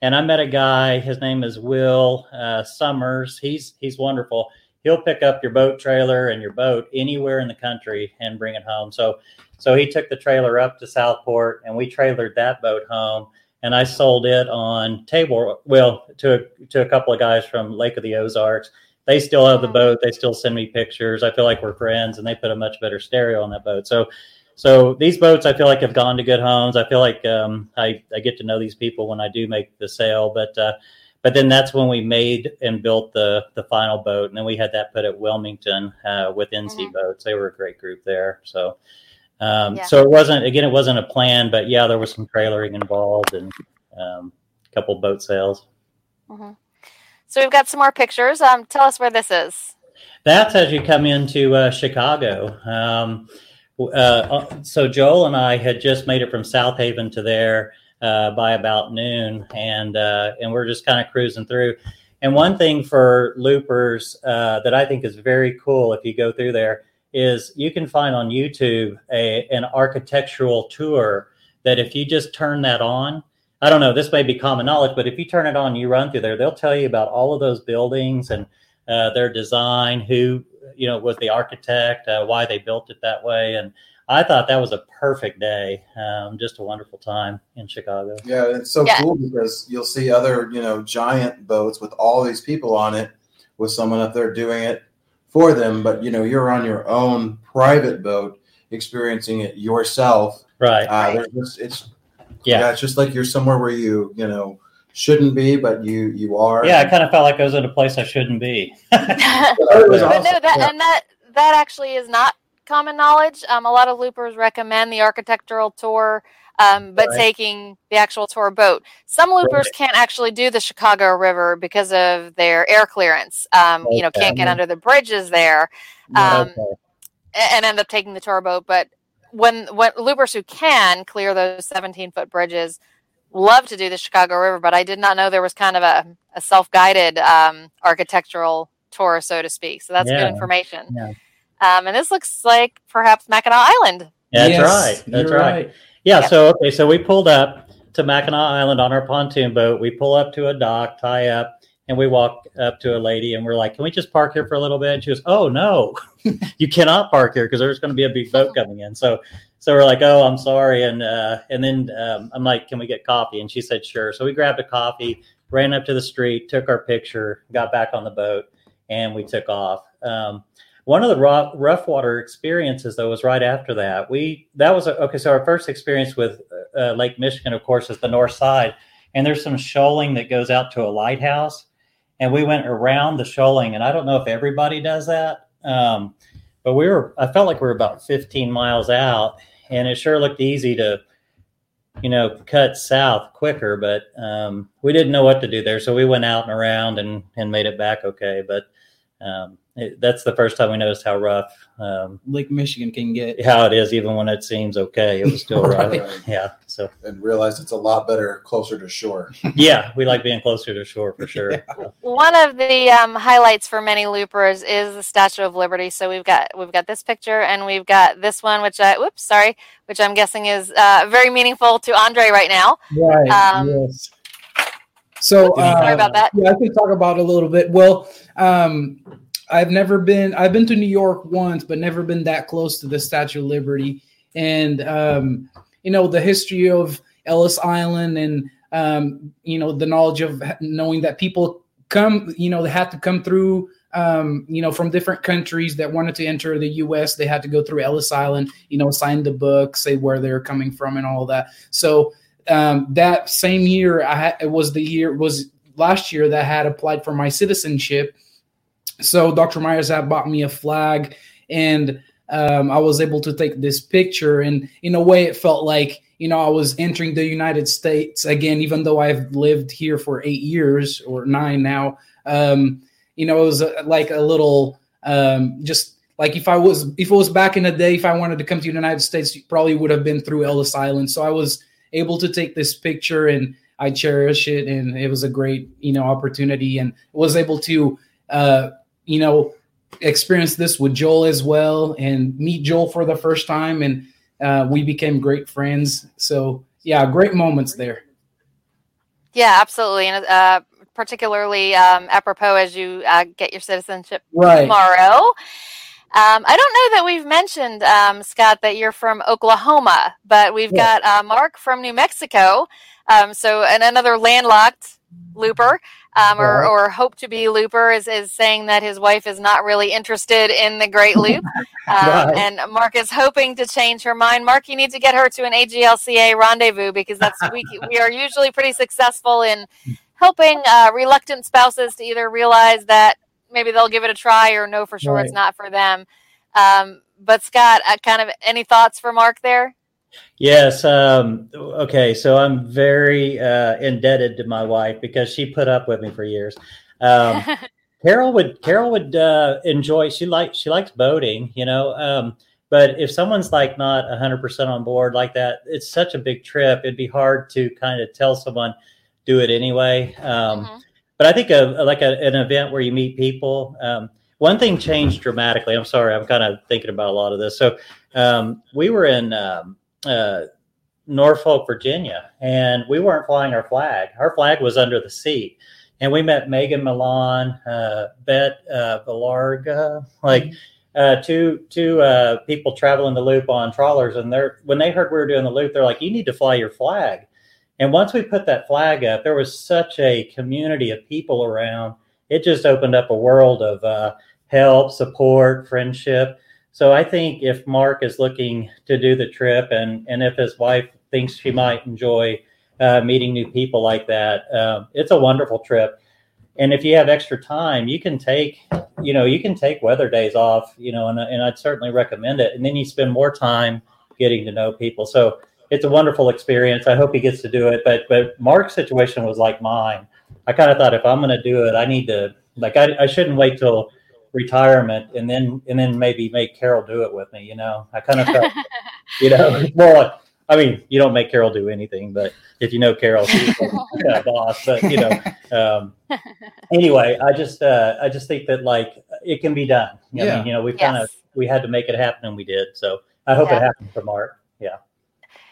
and I met a guy. His name is Will uh, Summers. He's he's wonderful. He'll pick up your boat trailer and your boat anywhere in the country and bring it home. So so he took the trailer up to Southport, and we trailered that boat home. And I sold it on table well to to a couple of guys from Lake of the Ozarks. They still have the Mhm. boat. They still send me pictures. I feel like we're friends, and they put a much better stereo on that boat. So so these boats I feel like have gone to good homes. I feel like um, I, I get to know these people when I do make the sale. But uh, but then that's when we made and built the the final boat, and then we had that put at Wilmington uh, with NC Mhm. Boats. They were a great group there. So um, Yeah. so it wasn't again it wasn't a plan, but yeah, there was some trailering involved and um, a couple boat sales. Mhm. So we've got some more pictures. Um, tell us where this is. That's as you come into uh, Chicago. Um, uh, so Joel and I had just made it from South Haven to there uh, by about noon, and uh, and we're just kind of cruising through. And one thing for loopers uh, that I think is very cool if you go through there is you can find on YouTube a an architectural tour that if you just turn that on, I don't know, this may be common knowledge, but if you turn it on, you run through there, they'll tell you about all of those buildings and uh, their design, who you know was the architect, uh, why they built it that way, and I thought that was a perfect day, um, just a wonderful time in Chicago. Yeah, it's so Yeah. cool because you'll see other, you know, giant boats with all these people on it, with someone up there doing it for them. But you know, you're on your own private boat, experiencing it yourself. Right? Uh, there's just, it's Yeah. yeah, it's just like you're somewhere where you, you know, shouldn't be, but you you are. Yeah, I kind of felt like I was in a place I shouldn't be. It But awesome. no, that Yeah. and that that actually is not common knowledge. Um, a lot of loopers recommend the architectural tour, um, but Right. taking the actual tour boat. Some loopers can't actually do the Chicago River because of their air clearance. Um, You know, can't get under the bridges there, um, Okay. and end up taking the tour boat. But when when loopers who can clear those 17 foot bridges love to do the Chicago River, but I did not know there was kind of a, a self guided um, architectural tour, so to speak. So that's Yeah. good information. Yeah. Um, and this looks like perhaps Mackinac Island. That's Yes, right. That's you're right. Yeah, Yeah. So okay, so we pulled up to Mackinac Island on our pontoon boat. We pull up to a dock, tie up, and we walk up to a lady, and we're like, "Can we just park here for a little bit?" And she goes, "Oh no, you cannot park here because there's going to be a big boat coming in." So, so we're like, "Oh, I'm sorry," and uh, and then um, I'm like, "Can we get coffee?" And she said, "Sure." So we grabbed a coffee, ran up to the street, took our picture, got back on the boat, and we took off. Um, one of the rough, rough water experiences though was right after that. We that was a, okay so our first experience with uh, lake michigan of course is the north side and there's some shoaling that goes out to a lighthouse and we went around the shoaling and i don't know if everybody does that um, but we were i felt like we were about 15 miles out and it sure looked easy to you know cut south quicker but um, we didn't know what to do there so we went out and around and and made it back okay but um, it, that's the first time we noticed how rough um, Lake Michigan can get. how it is, even when it seems okay. It was still rough. Yeah. So and realize it's a lot better closer to shore. yeah, we like being closer to shore for sure. One of the um, highlights for many loopers is the Statue of Liberty. So we've got we've got this picture and we've got this one, which I whoops sorry, which I'm guessing is uh, very meaningful to Andre right now. Right. Um, yes. So Sorry uh, about that. Yeah, I can talk about it a little bit. Well, um, I've never been. I've been to New York once, but never been that close to the Statue of Liberty. And um, you know the history of Ellis Island, and um, you know the knowledge of knowing that people come. You know they had to come through. Um, you know, from different countries that wanted to enter the U.S., they had to go through Ellis Island. You know, sign the book, say where they're coming from, and all that. So um, that same year, I it was the year was last year that I had applied for my citizenship. So Dr. Meyers had bought me a flag, and um, I was able to take this picture. And in a way, it felt like you know I was entering the United States again, even though I've lived here for eight years or nine now. Um, you know, it was uh, like a little um, just like if I was if it was back in the day, if I wanted to come to the United States, you probably would have been through Ellis Island. So I was able to take this picture and I cherish it and it was a great, you know, opportunity and was able to uh, you know, experience this with Joel as well and meet Joel for the first time and uh, we became great friends. So yeah, great moments there. Yeah, absolutely, and uh, particularly um, apropos as you uh, get your citizenship Right. tomorrow. Um, I don't know that we've mentioned, um, Scott, that you're from Oklahoma, but we've Yeah. got uh, Mark from New Mexico. Um, so, and another landlocked looper, um, or, or hope to be looper, is, is saying that his wife is not really interested in the Great Loop. Um, Right. And Mark is hoping to change her mind. Mark, you need to get her to an AGLCA rendezvous because that's we, we are usually pretty successful in helping uh, reluctant spouses to either realize that maybe they'll give it a try or know for sure it's not for them. Um, but Scott, uh, kind of any thoughts for Mark there? Yes. Um, okay. So I'm very uh, indebted to my wife because she put up with me for years. Um, Carol would Carol would uh, enjoy. She likes she likes boating, you know. Um, but if someone's like not hundred percent on board like that, it's such a big trip. It'd be hard to kind of tell someone do it anyway. Um, Mhm. But I think a, like a, an event where you meet people. Um, one thing changed dramatically. I'm sorry, I'm kind of thinking about a lot of this. So um, we were in um, uh, Norfolk, Virginia, and we weren't flying our flag. Our flag was under the seat, and we met Megan Milan, uh, Bet uh, Villarga, like uh, two two uh, people traveling the loop on trawlers. And they're when they heard we were doing the loop, they're like, "You need to fly your flag." And once we put that flag up, there was such a community of people around. It just opened up a world of uh, help, support, friendship. So I think if Mark is looking to do the trip, and and if his wife thinks she might enjoy uh, meeting new people like that, um, it's a wonderful trip. And if you have extra time, you can take, you know, you can take weather days off, you know, and, and I'd certainly recommend it. And then you spend more time getting to know people. So it's a wonderful experience. I hope he gets to do it. But but Mark's situation was like mine. I kind of thought if I'm going to do it, I need to like I, I shouldn't wait till retirement and then and then maybe make Carol do it with me. You know, I kind of felt you know well. I mean, you don't make Carol do anything, but if you know Carol, she's a boss. But you know, um, anyway, I just uh, I just think that like it can be done. I Yeah. mean, you know, we kind of we had to make it happen, and we did. So I hope Yeah. it happened for Mark. Yeah.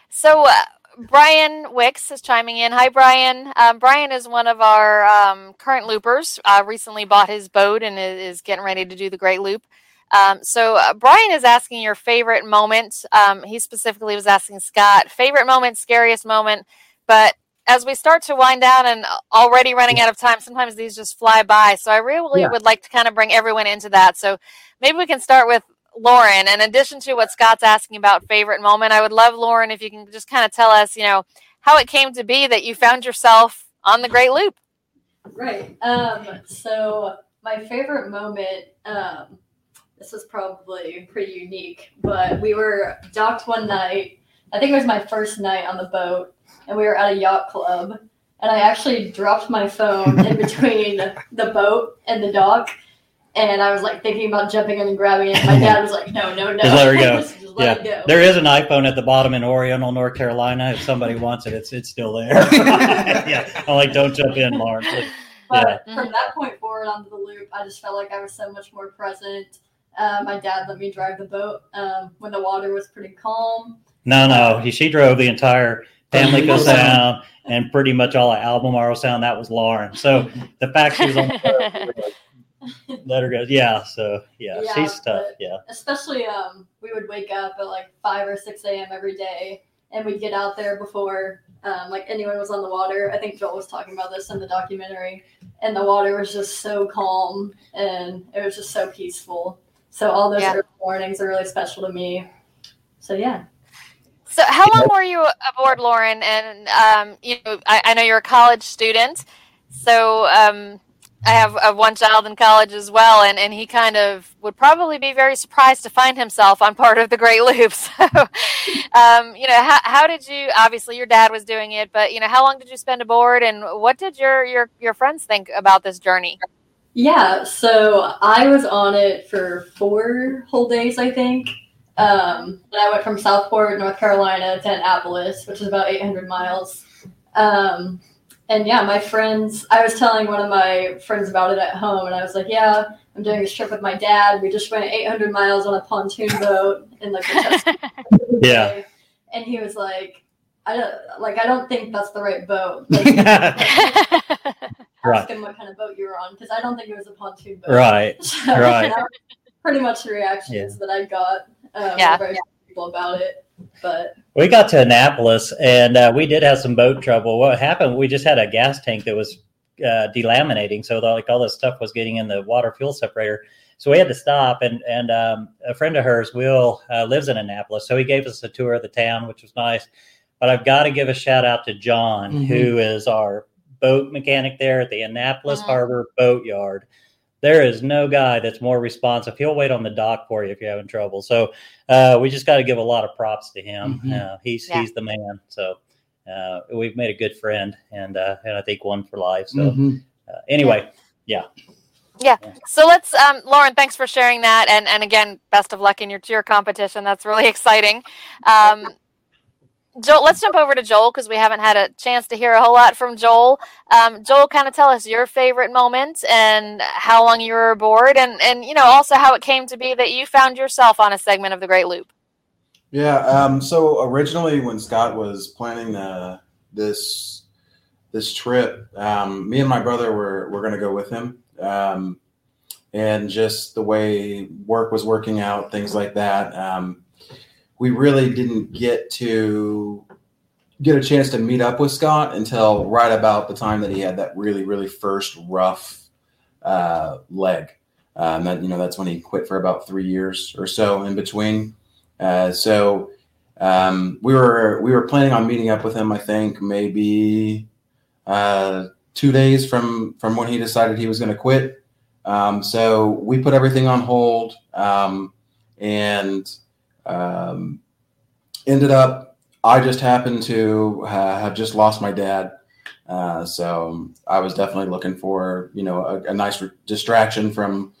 So uh, Brian Wicks is chiming in. Hi, Brian. Um, Brian is one of our um, current loopers. Uh, recently bought his boat and is, getting ready to do the Great Loop. Um, so uh, Brian is asking your favorite moment. Um, he specifically was asking Scott favorite moment, scariest moment. But as we start to wind down and already running out of time, sometimes these just fly by. So I really Yeah. would like to kind of bring everyone into that. So maybe we can start with Lauren. In addition to what Scott's asking about favorite moment, I would love Lauren if you can just kind of tell us, you know, how it came to be that you found yourself on the Great Loop. Right. Um, so my favorite moment, um, this was probably pretty unique, but we were docked one night. I think it was my first night on the boat, and we were at a yacht club. And I actually dropped my phone in between the boat and the dock. And I was like thinking about jumping in and grabbing it. My dad was like, "No, no, no, Just let her go. Just let Yeah. it go." There is an iPhone at the bottom in Oriental, North Carolina. If somebody wants it, it's it's still there. yeah, I'm like, don't jump in, Lawrence. But Yeah. from that point forward onto the loop, I just felt like I was so much more present. Uh, my dad let me drive the boat um, when the water was pretty calm. No, no, he, she drove the entire Pamlico Pamlico Sound and pretty much all of Albemarle Sound. That was Lauren. So the fact she was on the boat, we were like, let her go. Yeah, so yeah, Yeah, she's tough. Yeah, Especially, um, we would wake up at like five or six a.m. every day, and we'd get out there before um, like anyone was on the water. I think Joel was talking about this in the documentary, and the water was just so calm and it was just so peaceful. So all those Yeah. mornings are really special to me. So yeah. So, how long were you aboard, Lauren? And um, you know, I, I know you're a college student, so um, I have uh, one child in college as well, and, and he kind of would probably be very surprised to find himself on part of the Great Loop. So, um, you know, how, how did you? Obviously, your dad was doing it, but you know, how long did you spend aboard, and what did your your your friends think about this journey? Yeah, so I was on it for four whole days, I think. Um, and I went from Southport, North Carolina to Annapolis, which is about 800 miles. Um, and yeah, my friends, I was telling one of my friends about it at home, and I was like, yeah, I'm doing this trip with my dad. We just went 800 miles on a pontoon boat in like the Chesapeake Yeah. And he was like, I don't like. I don't think that's the right boat. Like, Right. ask him what kind of boat you were on because I don't think it was a pontoon boat. right. So, Right. pretty much the reactions that I got. Um, Yeah. Very people about it, but We got to Annapolis and uh, we did have some boat trouble. What happened? We just had a gas tank that was uh, delaminating, so the, like all this stuff was getting in the water fuel separator. So we had to stop, and and um, a friend of hers, Will, uh, lives in Annapolis, so he gave us a tour of the town, which was nice. But I've got to give a shout out to John, Mhm. who is our boat mechanic there at the Annapolis Mhm. Harbor Boat Yard. There is no guy that's more responsive. He'll wait on the dock for you if you're having trouble. So uh, we just got to give a lot of props to him. Mhm. Uh, he's Yeah. he's the man. So uh, we've made a good friend, and uh, and I think one for life. So Mhm. uh, anyway, yeah. Yeah. So let's, um, Lauren. Thanks for sharing that, and and again, best of luck in your cheer competition. That's really exciting. Um, Joel, let's jump over to Joel because we haven't had a chance to hear a whole lot from Joel. Um, Joel, kind of tell us your favorite moment and how long you were aboard, and and you know also how it came to be that you found yourself on a segment of the Great Loop. Yeah. Um, so originally, when Scott was planning the, this this trip, um, me and my brother were were going to go with him, um, and just the way work was working out, things like that. Um, we really didn't get to get a chance to meet up with Scott until right about the time that he had that really, really first rough uh, leg. Um, that you know, that's when he quit for about three years or so in between. Uh, so um, we were we were planning on meeting up with him. I think maybe uh, two days from from when he decided he was going to quit. Um, so we put everything on hold um, and um, ended up. I just happened to uh, have just lost my dad. Uh, so I was definitely looking for you know a, a nice re- distraction from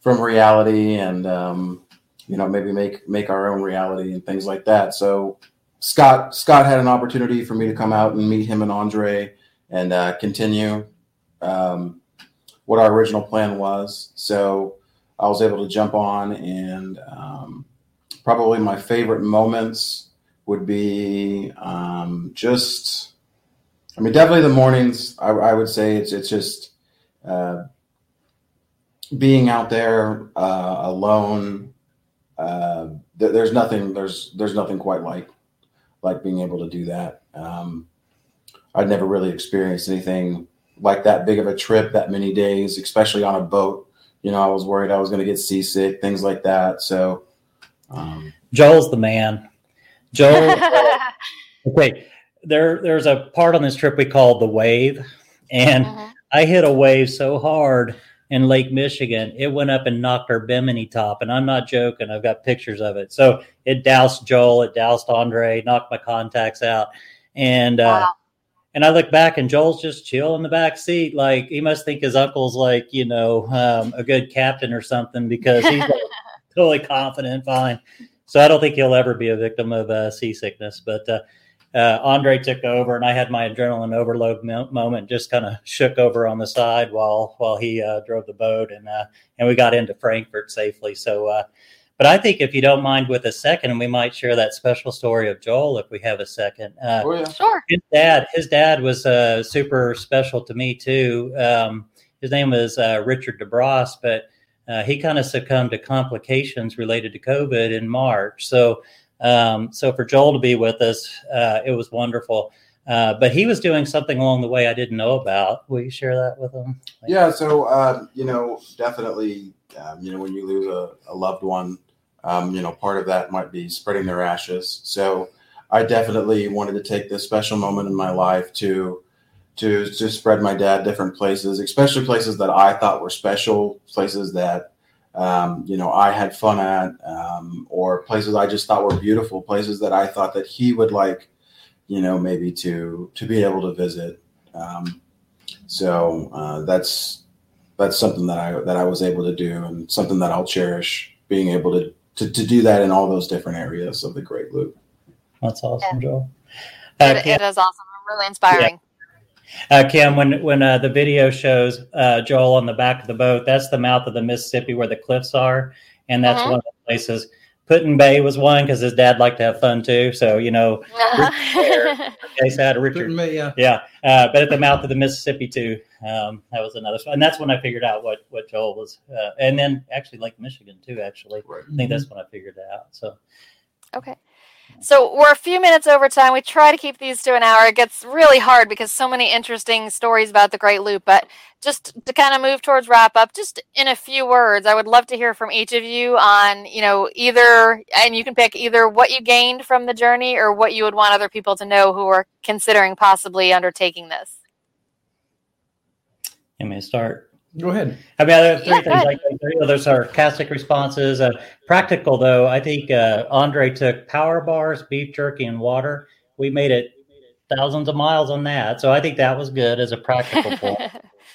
from reality and um, you know maybe make make our own reality and things like that so scott scott had an opportunity for me to come out and meet him and andre and uh, continue um, what our original plan was so i was able to jump on and um, probably my favorite moments would be um, just i mean definitely the mornings i, I would say it's it's just uh, being out there uh, alone uh, th- there's nothing there's there's nothing quite like like being able to do that. Um, i'd never really experienced anything like that big of a trip that many days especially on a boat. You know i was worried i was going to get seasick things like that. So um, Joel's the man. Joel. okay, there there's a part on this trip we call the wave, and Mhm. I hit a wave so hard in Lake Michigan, it went up and knocked our Bimini top. And I'm not joking. I've got pictures of it. So it doused Joel, it doused Andre, knocked my contacts out. And uh, and I look back and Joel's just chill in the back seat. Like he must think his uncle's like, you know, um, a good captain or something because he's like, totally confident, fine. So I don't think he'll ever be a victim of uh, seasickness. But uh, uh, Andre took over, and I had my adrenaline overload mo- moment. Just kind of shook over on the side while while he uh, drove the boat, and uh, and we got into Frankfort safely. So uh, but I think if you don't mind with a second, we might share that special story of Joel if we have a second. Uh, oh, yeah. Sure. His dad, his dad was uh, super special to me too. Um, his name was uh, Richard DeBross, but uh, he kind of succumbed to complications related to COVID in March. So, um, so for Joel to be with us, uh, it was wonderful. Uh, but he was doing something along the way I didn't know about. Will you share that with him? Yeah. So, um, you know, definitely, um, you know, when you lose a, a loved one, um, you know, part of that might be spreading their ashes. So I definitely wanted to take this special moment in my life to to to spread my dad different places, especially places that I thought were special, places that um, you know I had fun at, um, or places I just thought were beautiful, places that I thought that he would like, you know, maybe to to be able to visit. Um, so uh, that's that's something that I that I was able to do, and something that I'll cherish being able to to, to do that in all those different areas of the Great Loop. That's awesome, Yeah. Joel. It, Uh, Kim, it is awesome. Really inspiring. Uh, Kim, when when uh, the video shows uh, Joel on the back of the boat, that's the mouth of the Mississippi where the cliffs are, and that's Mhm. one of the places. Put-in-Bay was one because his dad liked to have fun too. So you know, case out of Richard. Bay, yeah. Yeah, uh, but at the mouth of the Mississippi too. Um, that was another, and that's when I figured out what what Joel was, uh, and then actually Lake Michigan too. Actually, Right. I think that's when I figured it out. So Okay. So we're a few minutes over time. We try to keep these to an hour. It gets really hard because so many interesting stories about the Great Loop. But just to kind of move towards wrap up, just in a few words, I would love to hear from each of you on, you know, either, and you can pick either what you gained from the journey or what you would want other people to know who are considering possibly undertaking this. you may start. Go ahead. I mean, there are three Yeah, things ahead. like you know, there's sarcastic responses. Uh, practical though, I think uh, Andre took power bars, beef jerky, and water. We made it thousands of miles on that, so I think that was good as a practical point.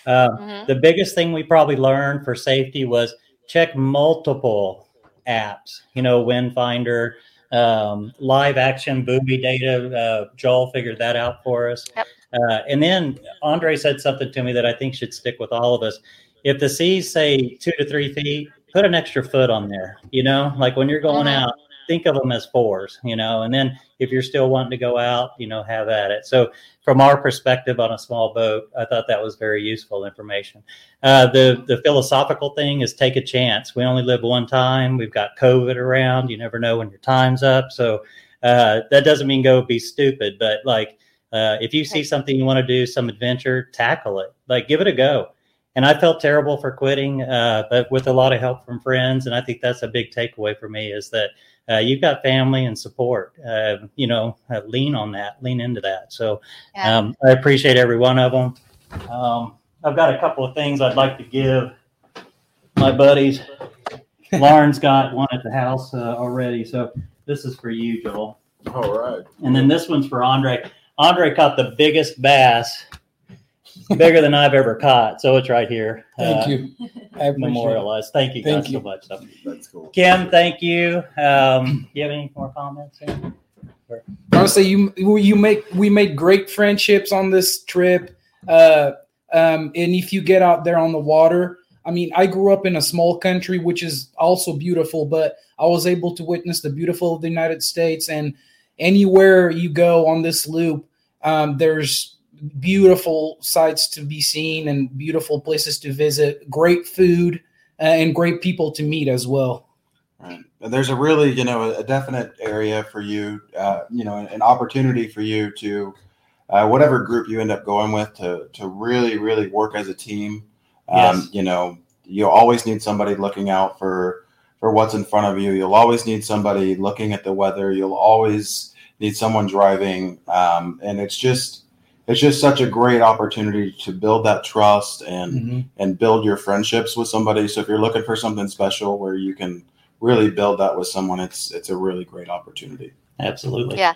Um, Mhm. the biggest thing we probably learned for safety was check multiple apps. You know, Windfinder, um, live action buoy data. Uh, Joel figured that out for us. Yep. Uh, and then Andre said something to me that I think should stick with all of us. If the seas say two to three feet, put an extra foot on there. You know, like when you're going Mhm. out, think of them as fours. You know, and then if you're still wanting to go out, you know, have at it. So from our perspective on a small boat, I thought that was very useful information. Uh, the the philosophical thing is take a chance. We only live one time. We've got COVID around. You never know when your time's up. So uh, that doesn't mean go be stupid, but like uh, if you see something you want to do, some adventure, tackle it. Like give it a go. And I felt terrible for quitting, uh, but with a lot of help from friends, and I think that's a big takeaway for me is that uh, you've got family and support. Uh, you know, uh, lean on that, lean into that. So Yeah. um, I appreciate every one of them. Um, I've got a couple of things I'd like to give my buddies. Lauren's got one at the house uh, already, so this is for you, Joel. All right. And then this one's for Andre. Andre caught the biggest bass, bigger than I've ever caught. So it's right here. Thank uh, you. I appreciate it. Memorialized. Thank you Thank guys you. so much. So, That's cool. Kim, thank you. Um, you have any more comments? here? honestly you you make we made great friendships on this trip uh um and if you get out there on the water i mean i grew up in a small country which is also beautiful but i was able to witness the beautiful of the united states and anywhere you go on this loop um, there's beautiful sights to be seen and beautiful places to visit great food uh, and great people to meet as well Right. And There's a really, you know, a definite area for you, uh, you know, an opportunity for you to, uh, whatever group you end up going with, to to really, really work as a team. Um, Yes. You know, you always need somebody looking out for for what's in front of you. You'll always need somebody looking at the weather. You'll always need someone driving, um, and it's just it's just such a great opportunity to build that trust and and build your friendships with somebody. So if you're looking for something special where you can really build that with someone, it's it's a really great opportunity. Absolutely. Yeah.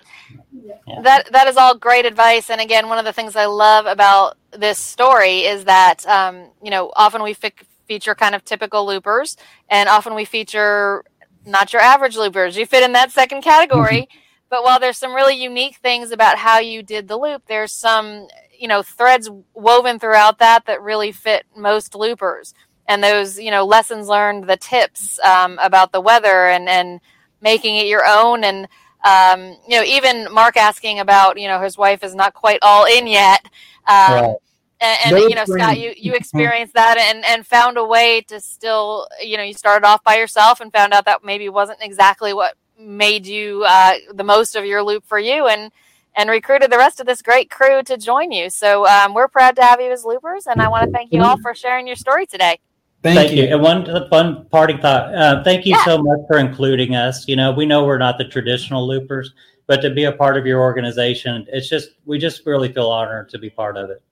yeah. That that is all great advice. And again, one of the things I love about this story is that um, you know often we fi- feature kind of typical loopers, and often we feature not your average loopers. You fit in that second category. but while there's some really unique things about how you did the loop, there's some you know threads woven throughout that that really fit most loopers. And those you know lessons learned, the tips um, about the weather and and making it your own and um, you know, even Mark asking about, you know, his wife is not quite all in yet. Um, right. And, and you know, Scott, you, you experienced that and, and found a way to still, you know, you started off by yourself and found out that maybe wasn't exactly what made you uh, the most of your loop for you and and recruited the rest of this great crew to join you. So um, we're proud to have you as loopers, and I want to thank you all for sharing your story today. Thank, thank you. you. And one fun parting thought. Uh, thank you yeah. so much for including us. You know, we know we're not the traditional loopers, but to be a part of your organization, it's just we just really feel honored to be part of it.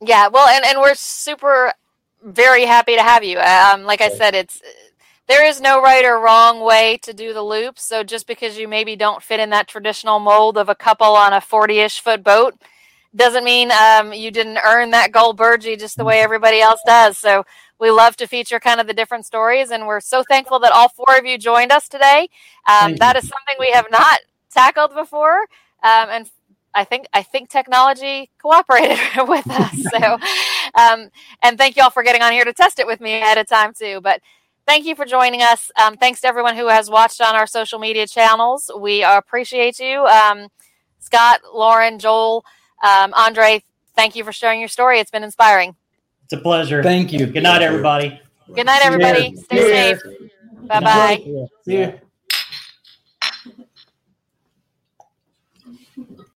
Yeah, well, and and we're super very happy to have you. Um, like I said, it's there is no right or wrong way to do the loop. So just because you maybe don't fit in that traditional mold of a couple on a forty-ish foot boat doesn't mean um, you didn't earn that gold burgee just the way everybody else does. So we love to feature kind of the different stories, and we're so thankful that all four of you joined us today. Um, that is something we have not tackled before, um, and I think I think technology cooperated with us. So, um, and thank you all for getting on here to test it with me ahead of time too. But thank you for joining us. Um, thanks to everyone who has watched on our social media channels. We appreciate you, um, Scott, Lauren, Joel, um, Andre. Thank you for sharing your story. It's been inspiring. It's a pleasure. Thank you. Good night, everybody. Good night, everybody. Stay safe. Bye bye. Yeah.